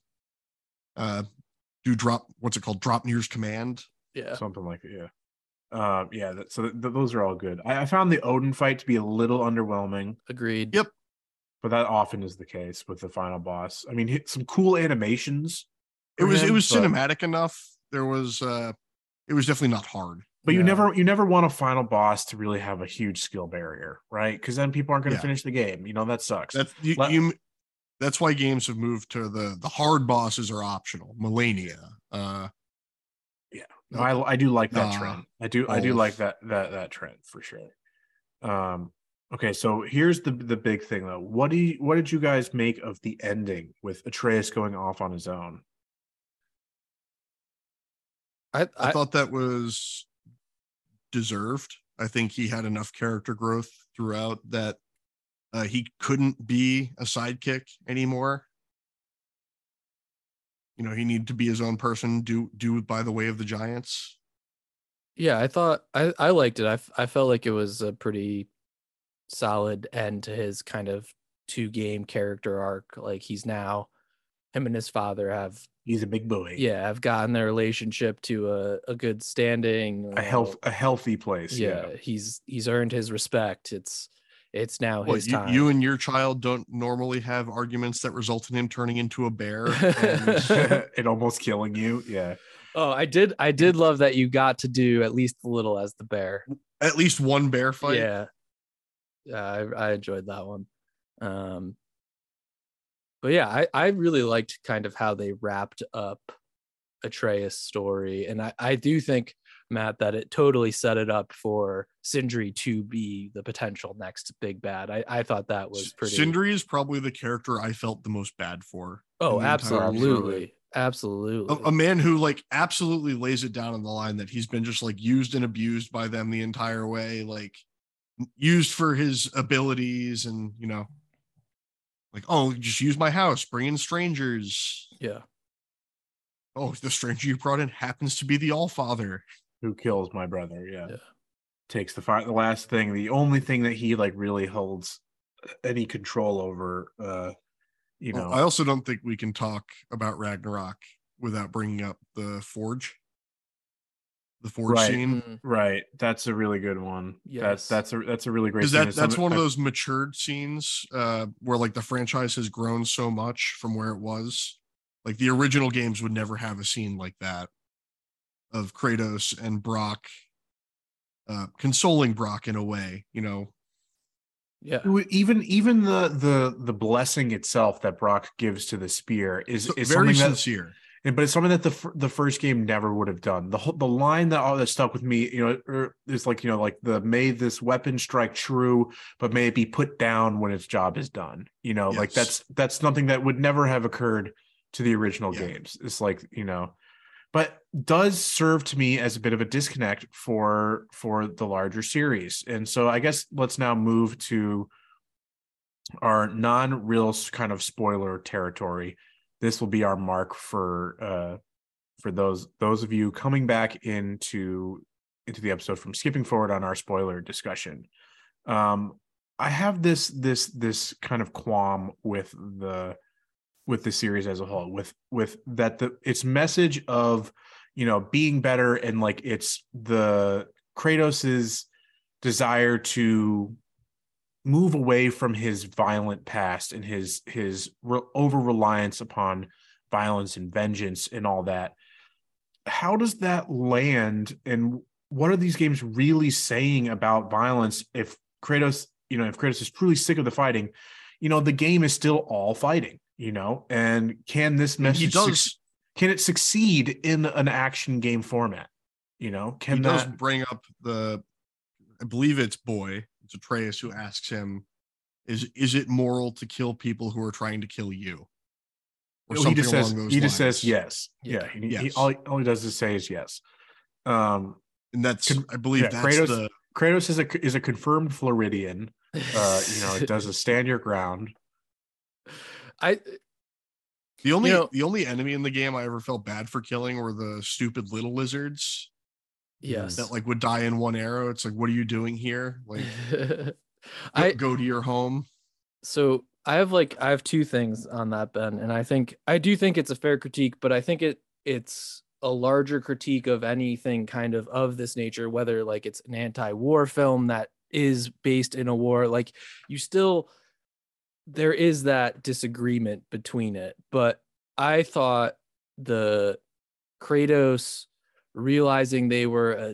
C: uh do drop what's it called Draupnir's command
B: Yeah.
A: something like it. Yeah. Um, yeah. That, so th- those are all good. I, I found the Odin fight to be a little underwhelming,
B: Agreed.
C: Yep.
A: but that often is the case with the final boss. I mean, hit some cool animations.
C: it
A: for
C: was it was
A: but-
C: cinematic enough there was uh it was definitely not hard
A: But you never you never want a final boss to really have a huge skill barrier, right? Because then people aren't going to
C: Yeah.
A: finish the game. You know that sucks.
C: that's you,
A: Let-
C: you that's why games have moved to the the hard bosses are optional Malenia uh
A: No, I I do like that
C: Nah,
A: trend. I do I do like that that that trend for sure. Um okay, so here's the the big thing though. What do you what did you guys make of the ending with Atreus going off on his own?
B: I,
C: I,
B: I,
C: thought that was deserved. I think he had enough character growth throughout that uh, he couldn't be a sidekick anymore. You know, he needed to be his own person, do do by the way of the giants.
B: yeah, I thought I, I liked it. I I felt like it was a pretty solid end to his kind of two game character arc. Like he's now him and his father have
A: He's a big boy.
B: yeah have gotten their relationship to a, a good standing.
A: A health a healthy place.
B: yeah,
A: Yeah.
B: he's he's earned his respect. It's it's now
C: What,
B: his
C: you,
B: time.
C: you and your child don't normally have arguments that result in him turning into a bear. and-
A: it almost killing you. Yeah.
B: oh, I did. I did love that you got to do at least a little as the bear.
C: at least one bear fight.
B: Yeah, yeah, I, I enjoyed that one. Um, but yeah, I I really liked kind of how they wrapped up Atreus' story, and I I do think Matt that it totally set it up for Sindri to be the potential next big bad. I I thought that was pretty.
C: Sindri is probably the character I felt the most bad for.
B: oh,
C: in the entire-
B: absolutely, absolutely.
C: A, a man who like absolutely lays it down on the line that he's been just like used and abused by them the entire way, like used for his abilities and you know, like oh, just use my house, bring in strangers.
B: yeah.
C: Oh, the stranger you brought in happens to be the All Father.
A: Who kills my brother? Yeah.
B: Yeah.
A: Takes the fi- the last thing, the only thing that he like really holds any control over. Uh, you know,
C: Well, I also don't think we can talk about Ragnarok without bringing up the Forge. The Forge
A: Right.
C: scene.
B: Mm,
A: right. That's a really good one.
B: Yes.
A: That's that's a that's a really great.
C: because
A: scene.
C: that that's one of
A: I-
C: those matured scenes uh where like the franchise has grown so much from where it was like the original games would never have a scene like that of kratos and brok uh consoling brok in a way you know
B: yeah.
A: even even the the the blessing itself that Brok gives to the spear is
C: so-
A: is
C: very
A: something that
C: sincere
A: And but it's something that the the first game never would have done. The whole, the line that all that stuck with me, you know, er, is like you know, like the may this weapon strike true, but may it be put down when its job is done. You know, like that's that's something that would never have occurred to the original
C: Yeah.
A: games. It's like you know, but does serve to me as a bit of a disconnect for for the larger series. And so I guess let's now move to our non-real kind of spoiler territory this will be our mark for uh for those those of you coming back into into the episode from skipping forward on our spoiler discussion. Um i have this this this kind of qualm with the with the series as a whole with with that the its message of you know being better and like it's the kratos's desire to move away from his violent past and his his re- over reliance upon violence and vengeance and all that how does that land and what are these games really saying about violence? If kratos you know if kratos is truly sick of the fighting you know the game is still all fighting you know and can this message
C: does
A: suc- can it succeed in an action game format? You know can
C: he
A: that
C: does bring up the i believe it's boy atreus who asks him is is it moral to kill people who are trying to kill you or
A: Well, he just says
C: along those
A: he just says yes.
B: Yeah.
A: Yeah. He, he- all, he, all he does is say is yes. Um,
C: and that's
A: Con-
C: i believe
A: yeah,
C: that's
A: Kratos-
C: the
A: Kratos is a is a confirmed Floridian. Uh, you know, it does a stand your ground.
B: I
C: The only
B: You know-
C: the only enemy in the game I ever felt bad for killing were the stupid little lizards
B: yes.
C: that like would die in one arrow. It's like, what are you doing here? Like,
B: I
C: go to your home.
B: so I have like I have two things on that Ben, and I think I do think it's a fair critique, but I think it it's a larger critique of anything kind of of this nature, whether like it's an anti-war film that is based in a war, like you still there is that disagreement between it. But I thought the Kratos realizing they were uh,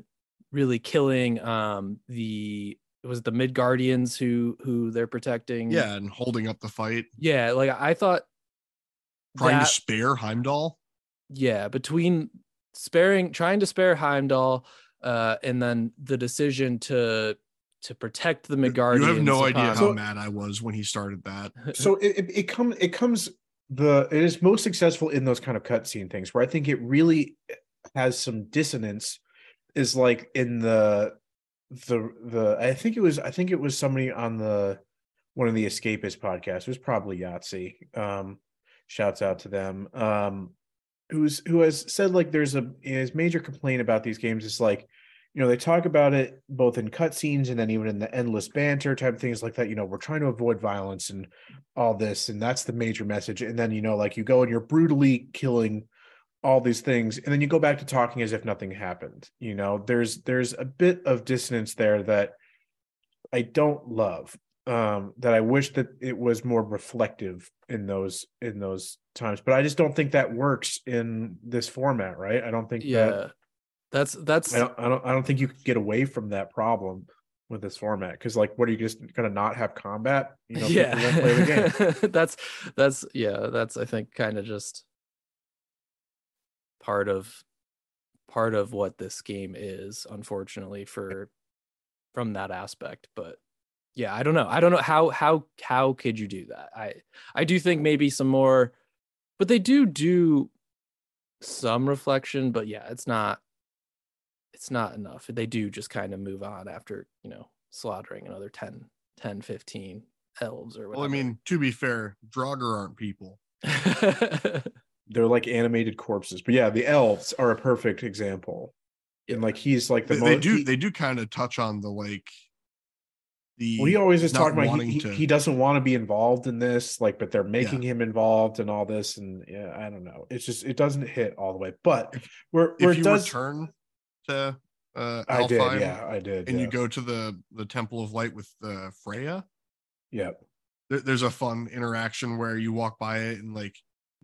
B: really killing um the it was the Midgardians who who they're protecting
C: Yeah, and holding up the fight,
B: yeah like i thought
C: trying
B: that,
C: to spare Heimdall.
B: yeah between sparing trying to spare heimdall uh and then the decision to to protect the Midgardians.
C: You have no idea how
A: So-
C: mad I was when he started that.
A: So it it, it comes it comes the it is most successful in those kind of cutscene things where I think it really has some dissonance. Is like in the the the I think it was I think it was somebody on the one of the escapist podcasts. It was probably Yahtzee. Um, shouts out to them. Um, who's who has said like there's a his major complaint about these games is like you know they talk about it both in cutscenes and then even in the endless banter type of things like that you know we're trying to avoid violence and all this and that's the major message and then you know like you go and you're brutally killing all these things and then you go back to talking as if nothing happened you know there's there's a bit of dissonance there that i don't love um that I wish that it was more reflective in those in those times. But I just don't think that works in this format, right? I don't think
B: Yeah.
A: that
B: That's that's
A: I don't I don't I don't think you could get away from that problem with this format because like what are you just gonna not have combat? You know, people play the game.
B: yeah. that's that's yeah, that's I think kind of just part of part of what this game is, unfortunately, for from that aspect. But yeah, I don't know. I don't know how how how could you do that? I I do think maybe some more, but they do do some reflection. But yeah, it's not it's not enough. They do just kind of move on after you know slaughtering another 10, 10 15 elves or whatever.
C: Well, I mean, to be fair, Draugr aren't people.
A: They're like animated corpses. But yeah, the elves are a perfect example. And like he's like the
C: They,
A: mo-
C: they do
A: he-
C: they do kind of touch on the like the
A: well, he always is talking about he,
C: to-
A: he doesn't want to be involved in this, like, but they're making him involved and all this, and yeah, I don't know. It's just it doesn't hit all the way. But where where
C: if
A: it
C: you
A: does,
C: return to uh
A: I did, yeah, I did,
C: and you go to the the Temple of Light with uh, Freya,
A: yeah,
C: there, there's a fun interaction where you walk by it and like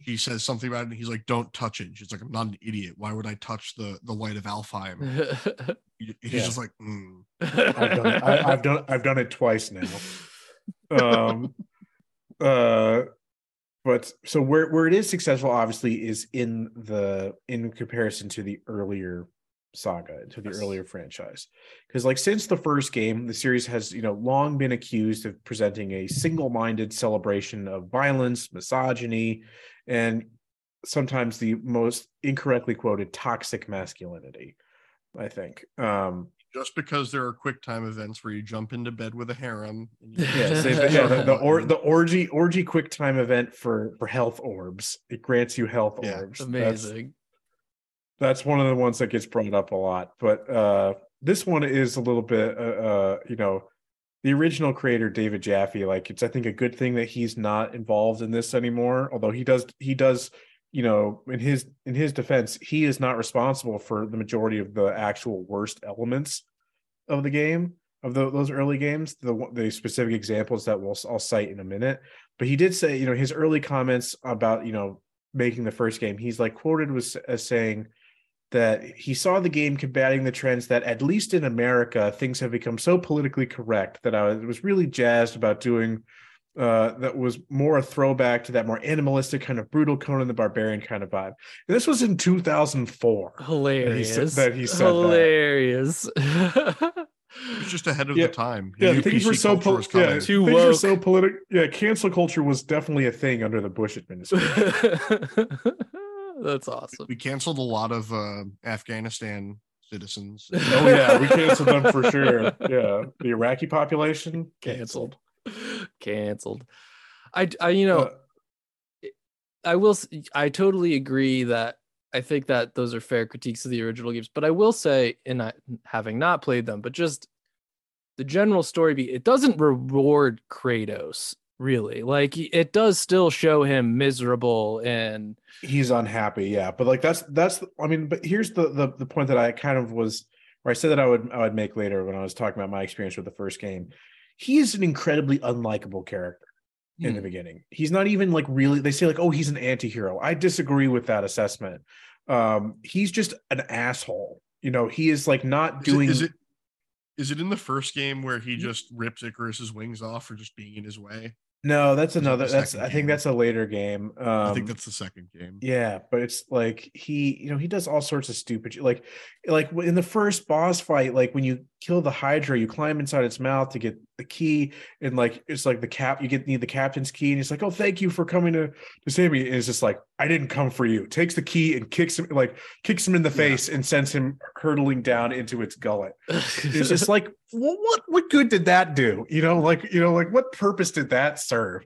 C: he says something about it and he's like, "Don't touch it." And she's like, "I'm not an idiot. Why would I touch the the light of Alfheim?" He- He's
A: Yeah.
C: just like, mm.
A: I've done it. I, I've done I've done it twice now. um uh but so where where it is successful obviously is in the in comparison to the earlier saga to the
B: Yes.
A: earlier franchise because like since the first game the series has you know long been accused of presenting a single-minded celebration of violence misogyny and sometimes the most incorrectly quoted toxic masculinity i think um
C: just because there are quick time events where you jump into bed with a harem. And you
A: Yeah, same,
B: Yeah.
A: yeah, the, the or the orgy orgy quick time event for for health orbs. It grants you health
C: Yeah,
A: orbs.
B: Amazing.
A: that's one of the ones that gets brought up a lot. But uh this one is a little bit uh, uh you know the original creator David Jaffe like it's I think a good thing that he's not involved in this anymore although he does he does you know in his in his defense he is not responsible for the majority of the actual worst elements of the game of the, those early games the the specific examples that we'll I'll cite in a minute but he did say you know his early comments about you know making the first game he's like quoted was as saying that he saw the game combating the trends that at least in America things have become so politically correct that I was really jazzed about doing uh that was more a throwback to that more animalistic kind of brutal Conan the Barbarian kind of vibe. And this was in 2004.
B: Hilarious.
A: that he said that.
B: Hilarious.
C: It's just ahead of
A: Yeah.
C: the time. He
A: Yeah,
C: knew
A: things were so
C: culture
A: pol- yeah.
B: Too
A: things were so political. Yeah, cancel culture was definitely a thing under the Bush administration.
B: That's awesome.
C: We canceled a lot of uh, Afghanistan citizens.
A: oh yeah, we canceled them for sure. Yeah, the Iraqi population canceled.
B: Canceled. I, I, you know,
A: Uh,
B: I will. I totally agree that I think that those are fair critiques of the original games. But I will say, and I having not played them, but just the general story be it doesn't reward Kratos really. Like it does still show him miserable and
A: he's unhappy yeah but like that's that's i mean but here's the, the the point that i kind of was where i said that i would i would make later when i was talking about my experience with the first game he is an incredibly unlikable character in the
C: Hmm.
A: beginning he's not even like really they say like oh he's an anti-hero i disagree with that assessment um he's just an asshole you know he is like not doing
C: is it is it in the first game where he just rips Icarus's wings off for just being in his way?
A: no that's another that's i think that's a later game um
C: I think that's the second game.
A: Yeah, but it's like he, you know, he does all sorts of stupid, like, like in the first boss fight, like when you kill the Hydra, you climb inside its mouth to get the key, and like it's like the cap, you get need the captain's key, and he's like, "Oh, thank you for coming to to save me." And it's just like, "I didn't come for you." Takes the key and kicks him, like kicks him in the
C: Yeah.
A: face, and sends him hurtling down into its gullet. It's just like, what, what, what good did that do? You know, like, you know, like what purpose did that serve?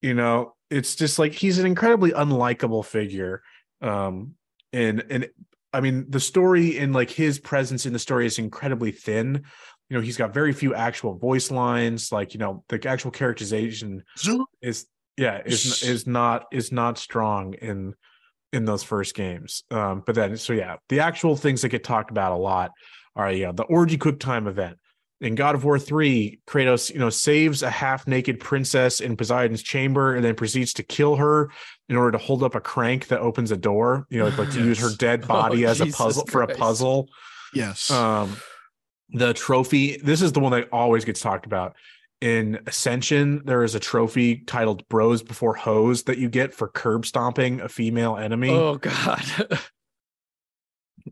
A: You know, it's just like he's an incredibly unlikable figure. Um, and and I mean, the story and like his presence in the story is incredibly thin. You know, he's got very few actual voice lines. Like, you know, the actual characterization is yeah is is not is not strong in in those first games um but then so yeah the actual things that get talked about a lot are you know the orgy quick time event in God of War 3, Kratos, you know, saves a half-naked princess in Poseidon's chamber and then proceeds to kill her in order to hold up a crank that opens a door, you know, like, like to use her dead body
B: Oh,
A: as a
B: Jesus
A: puzzle for a puzzle.
C: Yes.
A: Um the trophy, this is the one that always gets talked about. In Ascension, there is a trophy titled Bros Before Hoes that you get for curb stomping a female enemy.
B: Oh God.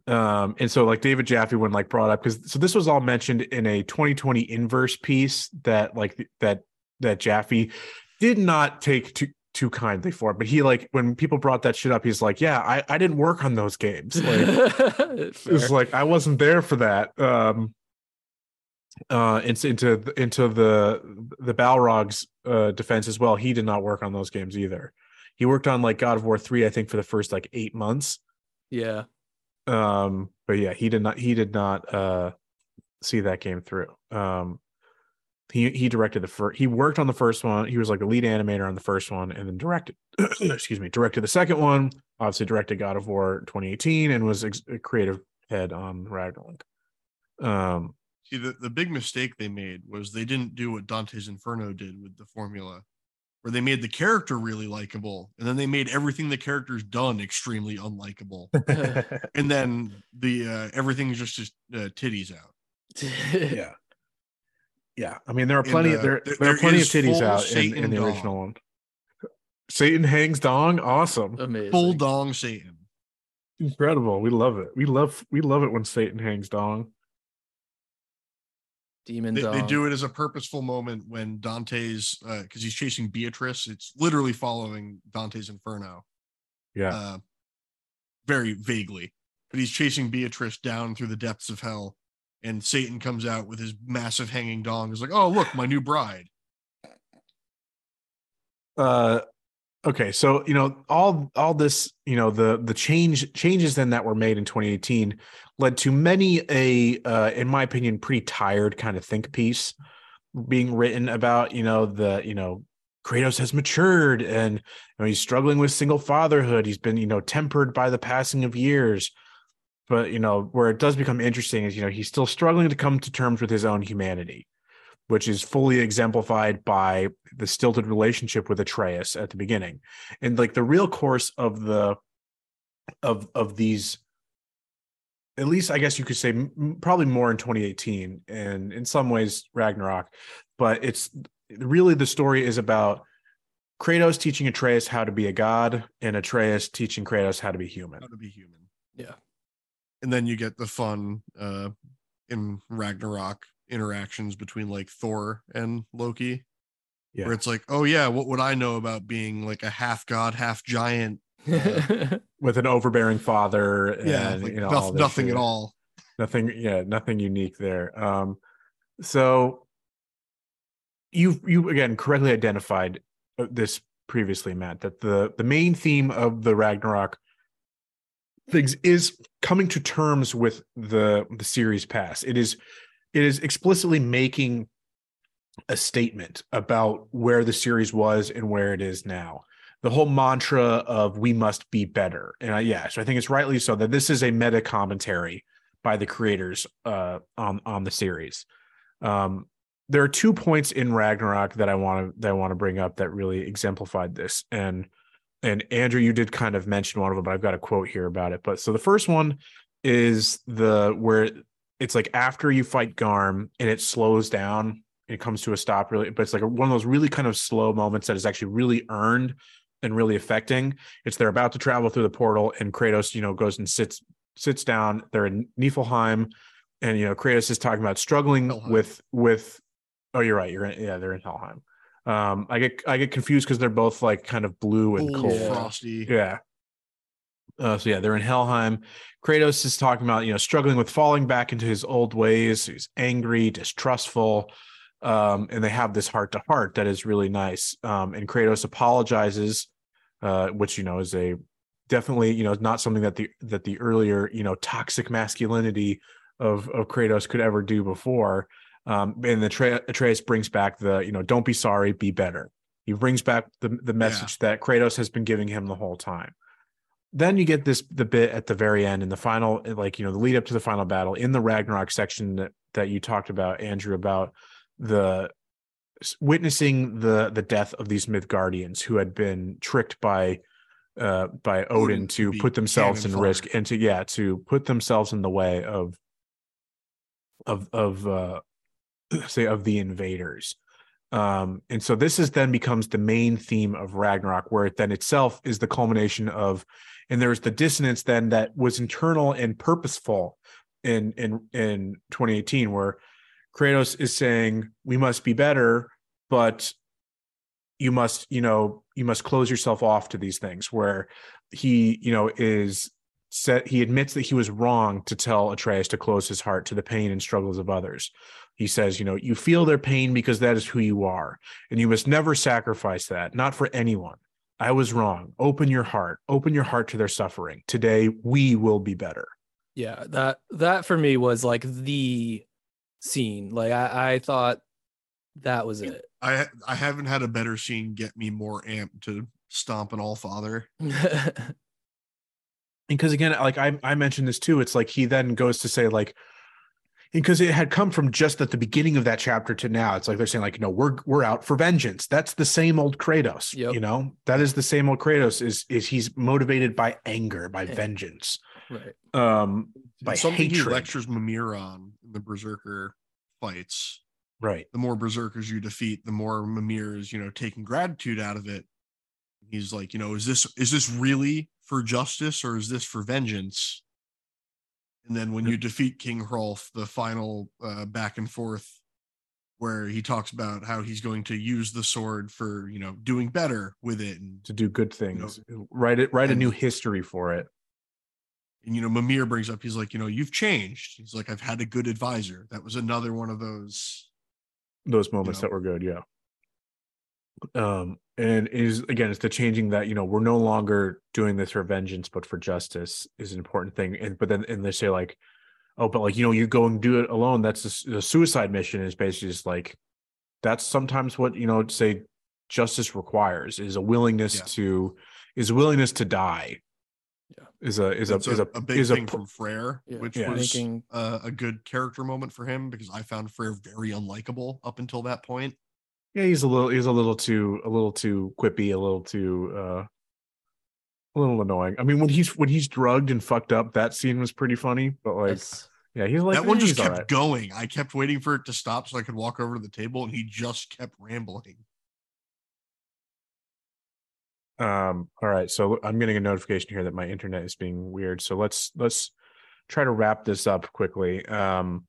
A: um and so like david jaffe when like brought up because so this was all mentioned in a 2020 inverse piece that like that that jaffe did not take too too kindly for it but he like when people brought that shit up he's like yeah i i didn't work on those games like it's like i wasn't there for that um uh into into into the the Barlog's uh defense as well. He did not work on those games either. He worked on like god of war 3 i think for the first like eight months.
B: Yeah.
A: um but yeah he did not he did not uh see that game through. Um he he directed the first he worked on the first one. He was like a lead animator on the first one and then directed excuse me directed the second one obviously directed god of war 2018 and was ex- a creative head on ragnarok. Um
C: See, the, the big mistake they made was they didn't do what Dante's Inferno did with the formula, where they made the character really likable, and then they made everything the character's done extremely unlikable, and then the uh, everything's just just uh, titties out.
A: yeah yeah i mean there are
C: And,
A: plenty
C: uh,
A: there,
C: there-
A: there are plenty of titties out in, in the
C: dong.
A: original one satan hangs dong awesome
B: Amazing.
C: Full dong Satan.
A: incredible we love it we love we love it when satan hangs dong
B: Demon
C: They, they do it as a purposeful moment when Dante's because he's chasing Beatrice. It's literally following Dante's Inferno.
A: yeah
C: uh, very vaguely, but he's chasing Beatrice down through the depths of hell, and Satan comes out with his massive hanging dong. He's like, "Oh, look, my new bride."
A: uh okay so you know all all this you know the the change changes then that were made in 2018 led to many a uh in my opinion pretty tired kind of think piece being written about you know the you know Kratos has matured and you know, he's struggling with single fatherhood. He's been you know tempered by the passing of years. But you know where it does become interesting is you know he's still struggling to come to terms with his own humanity which is fully exemplified by the stilted relationship with Atreus at the beginning. And like the real course of the of of these at least I guess you could say m- probably more in 2018 and in some ways Ragnarok, but it's really the story is about Kratos teaching Atreus how to be a god and Atreus teaching Kratos how to be human.
C: How to be human.
B: Yeah.
C: And then you get the fun uh, in Ragnarok interactions between like Thor and Loki,
A: Yeah.
C: where it's like, "Oh yeah, what would I know about being like a half god, half giant?"
A: With an overbearing father and
C: yeah, like
A: you know all
C: nothing
A: shit.
C: at all.
A: nothing yeah nothing unique there um so you you again correctly identified uh, this previously matt that the the main theme of the ragnarok things is coming to terms with the the series pass it is it is explicitly making a statement about where the series was and where it is now the whole mantra of we must be better and I, yeah so i think it's rightly so that this is a meta commentary by the creators uh, on on the series. Um, there are two points in Ragnarok that I want to that I want to bring up that really exemplified this. And and Andrew, you did kind of mention one of them, but I've got a quote here about it. But so the first one is the where it's like after you fight Garm and it slows down, it comes to a stop really, but it's like one of those really kind of slow moments that is actually really earned and really affecting. It's they're about to travel through the portal, and Kratos, you know, goes and sits sits down. They're in Niflheim, and you know Kratos is talking about struggling
C: Helheim.
A: with with. Oh, you're right. You're in, yeah. They're in Helheim. Um, I get I get confused because they're both like kind of blue and
C: Cold,
A: cold.
C: frosty.
A: Yeah. Uh, so yeah, they're in Helheim. Kratos is talking about you know struggling with falling back into his old ways. He's angry, distrustful, um, and they have this heart to heart that is really nice. Um, and Kratos apologizes, uh, which you know is a definitely you know not something that the that the earlier you know toxic masculinity of of Kratos could ever do before. Um, and the Atre- Atreus brings back the you know don't be sorry, be better. He brings back the the message that Kratos has been giving him the whole time. Then you get this the bit at the very end in the final like you know the lead up to the final battle in the Ragnarok section that that you talked about, Andrew, about the witnessing the the death of these Midgardians who had been tricked by uh by Odin,
C: Odin to
A: to put themselves in
C: cannon
A: risk and to yeah to put themselves in the way of of of uh say of the invaders. Um and so this is then becomes the main theme of ragnarok where it then itself is the culmination of and there's the dissonance then that was internal and purposeful in in in 2018 where kratos is saying we must be better but you must you know you must close yourself off to these things where he you know is set he admits that he was wrong to tell atreus to close his heart to the pain and struggles of others. He says you know you feel their pain because that is who you are and you must never sacrifice that not for anyone i was wrong. Open your heart. Open your heart to their suffering. Today we will be better.
B: Yeah that that for me was like the scene. Like i i thought that was it.
C: I I haven't had a better scene get me more amped to stomp an all father.
A: because again like I, I mentioned this too it's like he then goes to say like because it had come from just at the beginning of that chapter to now it's like they're saying like no we're we're out for vengeance that's the same old kratos
B: Yep.
A: you know that is the same old kratos is is he's motivated by anger by
B: Yeah.
A: vengeance
B: right
A: um by
C: something he lectures Mimir on in the Berserker fights.
A: right
C: The more Berserkers you defeat, the more Mimir is, you know, taking gratitude out of it. He's like, you know, is this is this really for justice or is this for vengeance? And then when you defeat King Hrolf, the final uh, back and forth where he talks about how he's going to use the sword for, you know, doing better with it and
A: to do good things. Write it write a new history for it.
C: And you know Mimir brings up he's like you know you've changed. He's like I've had a good advisor. That was another one of those
A: those moments
C: know.
A: that were good yeah. Um and it is again it's the changing that you know we're no longer doing this for vengeance but for justice is an important thing and but then and they say like oh but like you know you go and do it alone that's a, s- a suicide mission is basically just like that's sometimes what you know say justice requires is a willingness
C: Yeah.
A: to is a willingness to die
B: Yeah.
A: is a is a
C: It's
A: is a,
C: a, big
A: is
C: thing
A: a pr-
C: from Freyr
B: Yeah.
C: which
A: Yeah.
C: was
B: Making-
C: uh, a good character moment for him because I found Freyr very unlikable up until that point
A: yeah he's a little he's a little too a little too quippy a little too uh a little annoying i mean when he's when he's drugged and fucked up that scene was pretty funny but like
B: Yes.
A: yeah he's like
C: that one
A: "Eh,
C: just kept
A: right."
C: going I kept waiting for it to stop so I could walk over to the table and he just kept rambling
A: um all right so i'm getting a notification here that my internet is being weird so let's let's try to wrap this up quickly um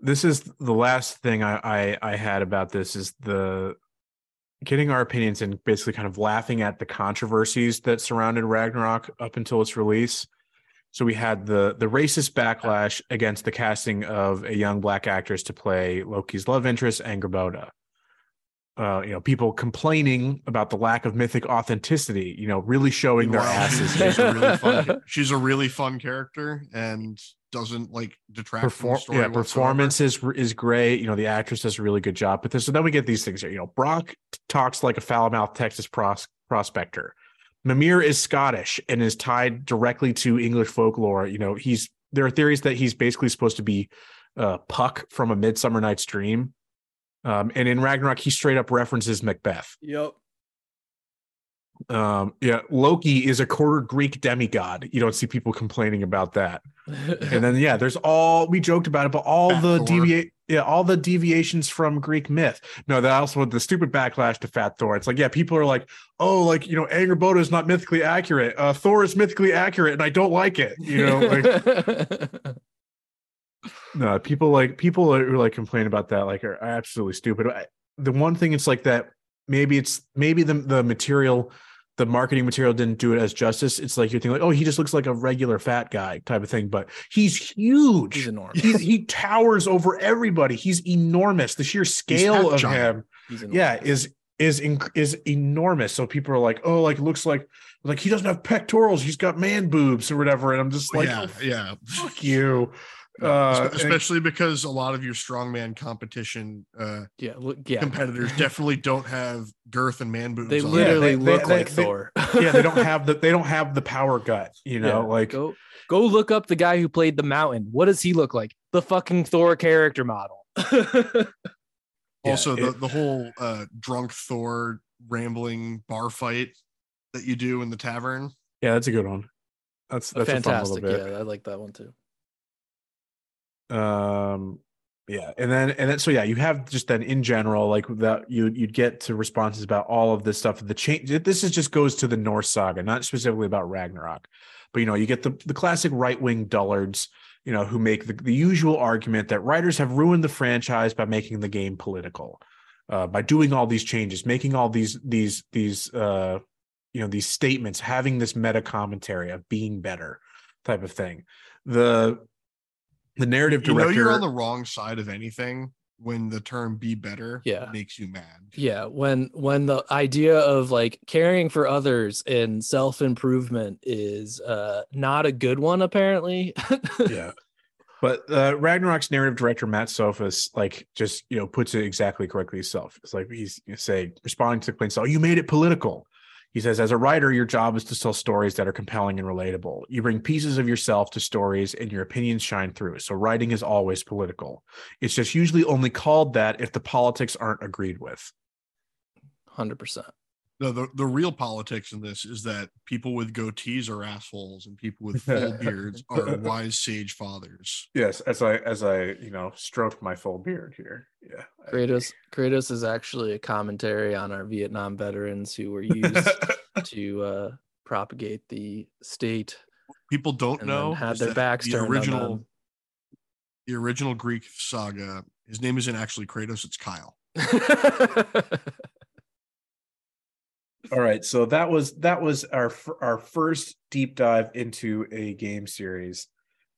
A: this is the last thing I, I i had about this is the getting our opinions and basically kind of laughing at the controversies that surrounded ragnarok up until its release. So we had the the racist backlash against the casting of a young black actress to play loki's love interest angrboda uh, you know, people complaining about the lack of mythic authenticity, you know, really showing their asses.
C: She's a really fun she's a really fun character and doesn't like detract
A: Perform-
C: from the story
A: yeah,
C: whatsoever.
A: performance is is great. You know, the actress does a really good job. But this, so then we get these things here. You know, Brok talks like a foul mouthed Texas pros- prospector. Mimir is Scottish and is tied directly to English folklore. You know, he's there are theories that he's basically supposed to be uh, Puck from a Midsummer Night's Dream. Um, and in Ragnarok, he straight up references Macbeth.
B: Yep.
A: Um, yeah, Loki is a quarter Greek demigod. You don't see people complaining about that. And then yeah, there's all we joked about it, but all the deviate yeah, all the deviations from Greek myth. No, that also the stupid backlash to Fat Thor. It's like, yeah, people are like, oh, like you know, anger Angrboda is not mythically accurate. Uh Thor is mythically accurate, and I don't like it. You know, like no, people like people who like complain about that like are absolutely stupid. I, the one thing it's like that maybe it's maybe the the material, the marketing material didn't do it as justice. It's like you're thinking like, oh, he just looks like a regular fat guy type of thing, but he's huge.
B: He's enormous.
A: He's, he towers over everybody. He's enormous. The sheer scale of
C: giant.
A: him, yeah, is is is enormous. So people are like, oh, like looks like like he doesn't have pectorals. He's got man boobs or whatever. And I'm just like,
C: yeah,
A: oh,
C: yeah.
A: fuck you.
C: No,
A: Uh,
C: espe-
A: and-
C: especially because a lot of your strongman competition uh,
B: yeah, look, yeah.
C: competitors definitely don't have girth and man boobs.
B: They
C: on.
B: literally
A: they- they-
B: look
A: they-
B: like
A: they-
B: Thor.
A: yeah, they don't have the they don't have the power gut, you know,
B: Yeah,
A: like
B: go go look up the guy who played the mountain. What does he look like? the fucking Thor character model.
A: Yeah,
C: also, the,
A: it-
C: the whole uh, drunk Thor rambling bar fight that you do in the tavern.
A: Yeah, that's a good one. That's that's
B: Fantastic.
A: a fun bit.
B: Yeah, I like that one too.
A: Um yeah and then and then so yeah you have just then in general like that you you'd get to responses about all of this stuff the change this is just goes to the norse saga not specifically about ragnarok but you know you get the the classic right-wing dullards you know who make the, the usual argument that writers have ruined the franchise by making the game political uh by doing all these changes making all these these these uh you know these statements having this meta commentary of being better type of thing. The the narrative
C: You know
A: director
C: you're on the wrong side of anything when the term "be better"
B: Yeah.
C: makes you mad.
B: Yeah, when when the idea of like caring for others and self improvement is uh not a good one, apparently.
A: yeah. But uh, Ragnarok's narrative director Matt Sophos like just you know puts it exactly correctly himself. It's like he's you know, say responding to complaints, "Oh, you made it political." He says, "As a writer, your job is to tell stories that are compelling and relatable. You bring pieces of yourself to stories, and your opinions shine through. So writing is always political. It's just usually only called that if the politics aren't agreed with."
B: Hundred percent.
C: No, the, the real politics in this is that people with goatees are assholes and people with full beards are wise sage fathers.
A: Yes, as I as I you know stroke my full beard here. Yeah,
B: Kratos Kratos is actually a commentary on our Vietnam veterans who were used to uh propagate the state
C: People don't know
B: had their backs
C: the
B: turned
C: original the original Greek saga. His name isn't actually Kratos; it's Kyle.
A: All right, so that was that was our our first deep dive into a game series.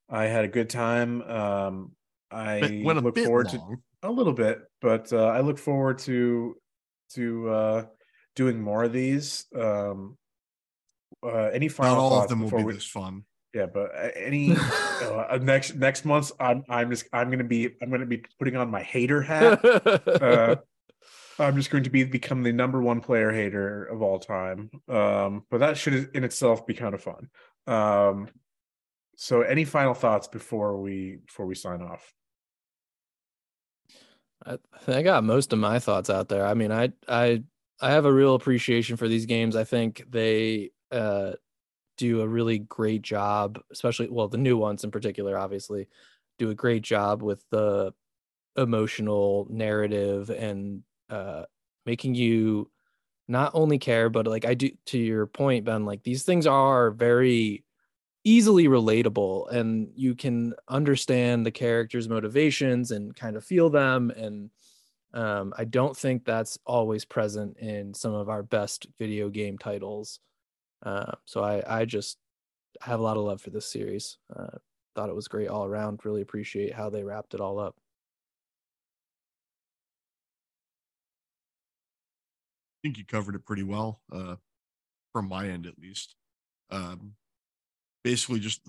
A: I had a good time. Um, I look forward
C: long.
A: to a little bit, but uh, I look forward to to uh, doing more of these. Um, uh, any final
C: Not all of them will be
A: we-
C: this fun.
A: Yeah, but uh, any uh, next next month, I'm I'm just I'm gonna be I'm gonna be putting on my hater hat. uh, I'm just going to be become the number one player hater of all time. Um, but that should in itself be kind of fun. Um, so any final thoughts before we before we sign off?
B: I, I got most of my thoughts out there. I mean, I I I have a real appreciation for these games. I think they uh do a really great job, especially well, the new ones in particular, obviously, do a great job with the emotional narrative and uh making you not only care, but like I do to your point, Ben, like these things are very easily relatable and you can understand the characters' motivations and kind of feel them. And um, I don't think that's always present in some of our best video game titles. Uh, so I, I just have a lot of love for this series. Uh, thought it was great all around. Really appreciate how they wrapped it all up.
C: Think you covered it pretty well, uh, from my end at least. Um, basically, just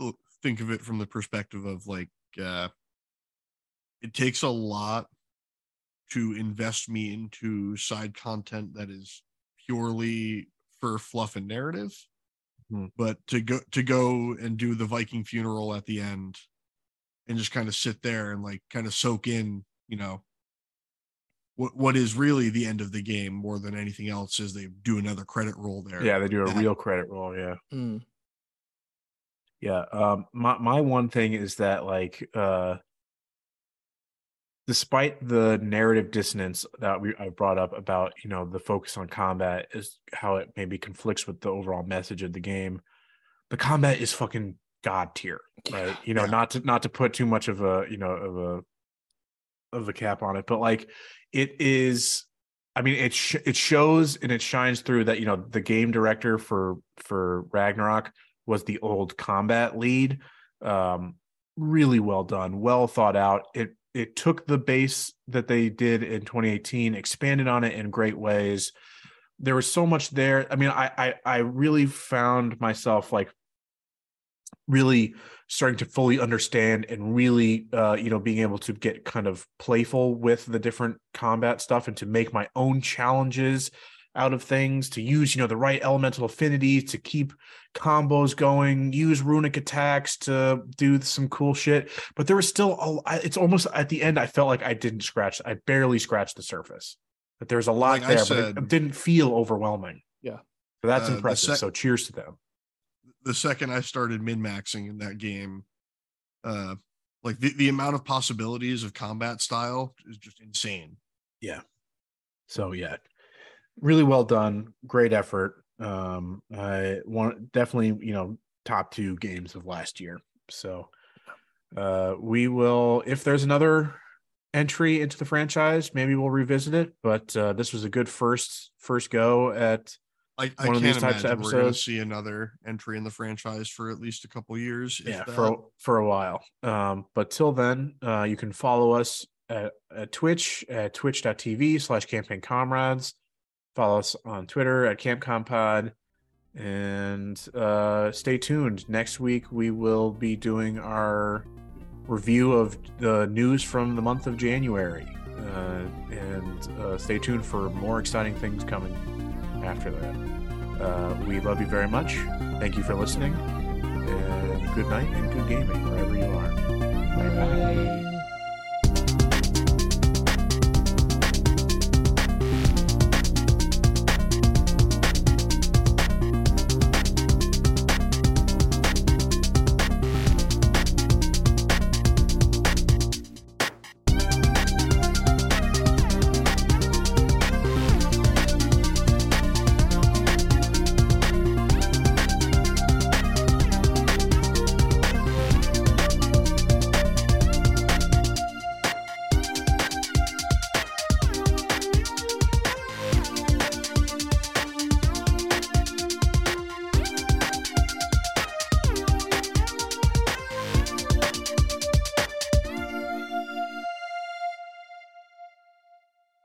C: think of it from the perspective of like, uh, it takes a lot to invest me into side content that is purely for fluff and narrative.
A: Hmm.
C: But to go to go and do the Viking funeral at the end and just kind of sit there and like kind of soak in, you know, what what is really the end of the game more than anything else is they do another credit roll there.
A: Yeah, they do a
C: Yeah.
A: real credit roll. Yeah.
B: Mm.
A: Yeah. Um my my one thing is that like uh despite the narrative dissonance that we I brought up about, you know, the focus on combat is how it maybe conflicts with the overall message of the game. The combat is fucking god tier, right? You know,
C: Yeah.
A: not to not to put too much of a, you know, of a of a cap on it, but like it is I mean, it sh- it shows and it shines through that you know the game director for for Ragnarok was the old combat lead. Um, really well done, well thought out. It it took the base that they did in 2018, expanded on it in great ways. There was so much there. I mean, I I, I really found myself like really starting to fully understand and really uh you know being able to get kind of playful with the different combat stuff and to make my own challenges out of things to use you know the right elemental affinity to keep combos going use runic attacks to do some cool shit. But there was still a it's almost at the end i felt like i didn't scratch i barely scratched the surface. That there's a lot
C: Like
A: there but
C: said-
A: it didn't feel overwhelming.
B: Yeah.
A: so that's
C: Uh,
A: impressive.
C: sec-
A: so cheers to them
C: the second I started min maxing in that game, uh, like the, the amount of possibilities of combat style is just insane. Yeah.
A: So yeah, really well done. Great effort. Um, I want definitely you know top two games of last year. So uh, we will if there's another entry into the franchise, maybe we'll revisit it. But uh, this was a good first first go at
C: I, I
A: One of
C: can't
A: these types of
C: imagine we're going to see another entry in the franchise for at least a couple years.
A: yeah
C: that.
A: for a- for a while. Um, but till then, uh, you can follow us at, at Twitch at twitch.tv slash campaign comrades. Follow us on Twitter at CampCompod. And uh, stay tuned. Next week, we will be doing our review of the news from the month of January. Uh, and uh, stay tuned for more exciting things coming after that. Uh, we love you very much. Thank you for listening. And good night and good gaming wherever you are. Bye bye.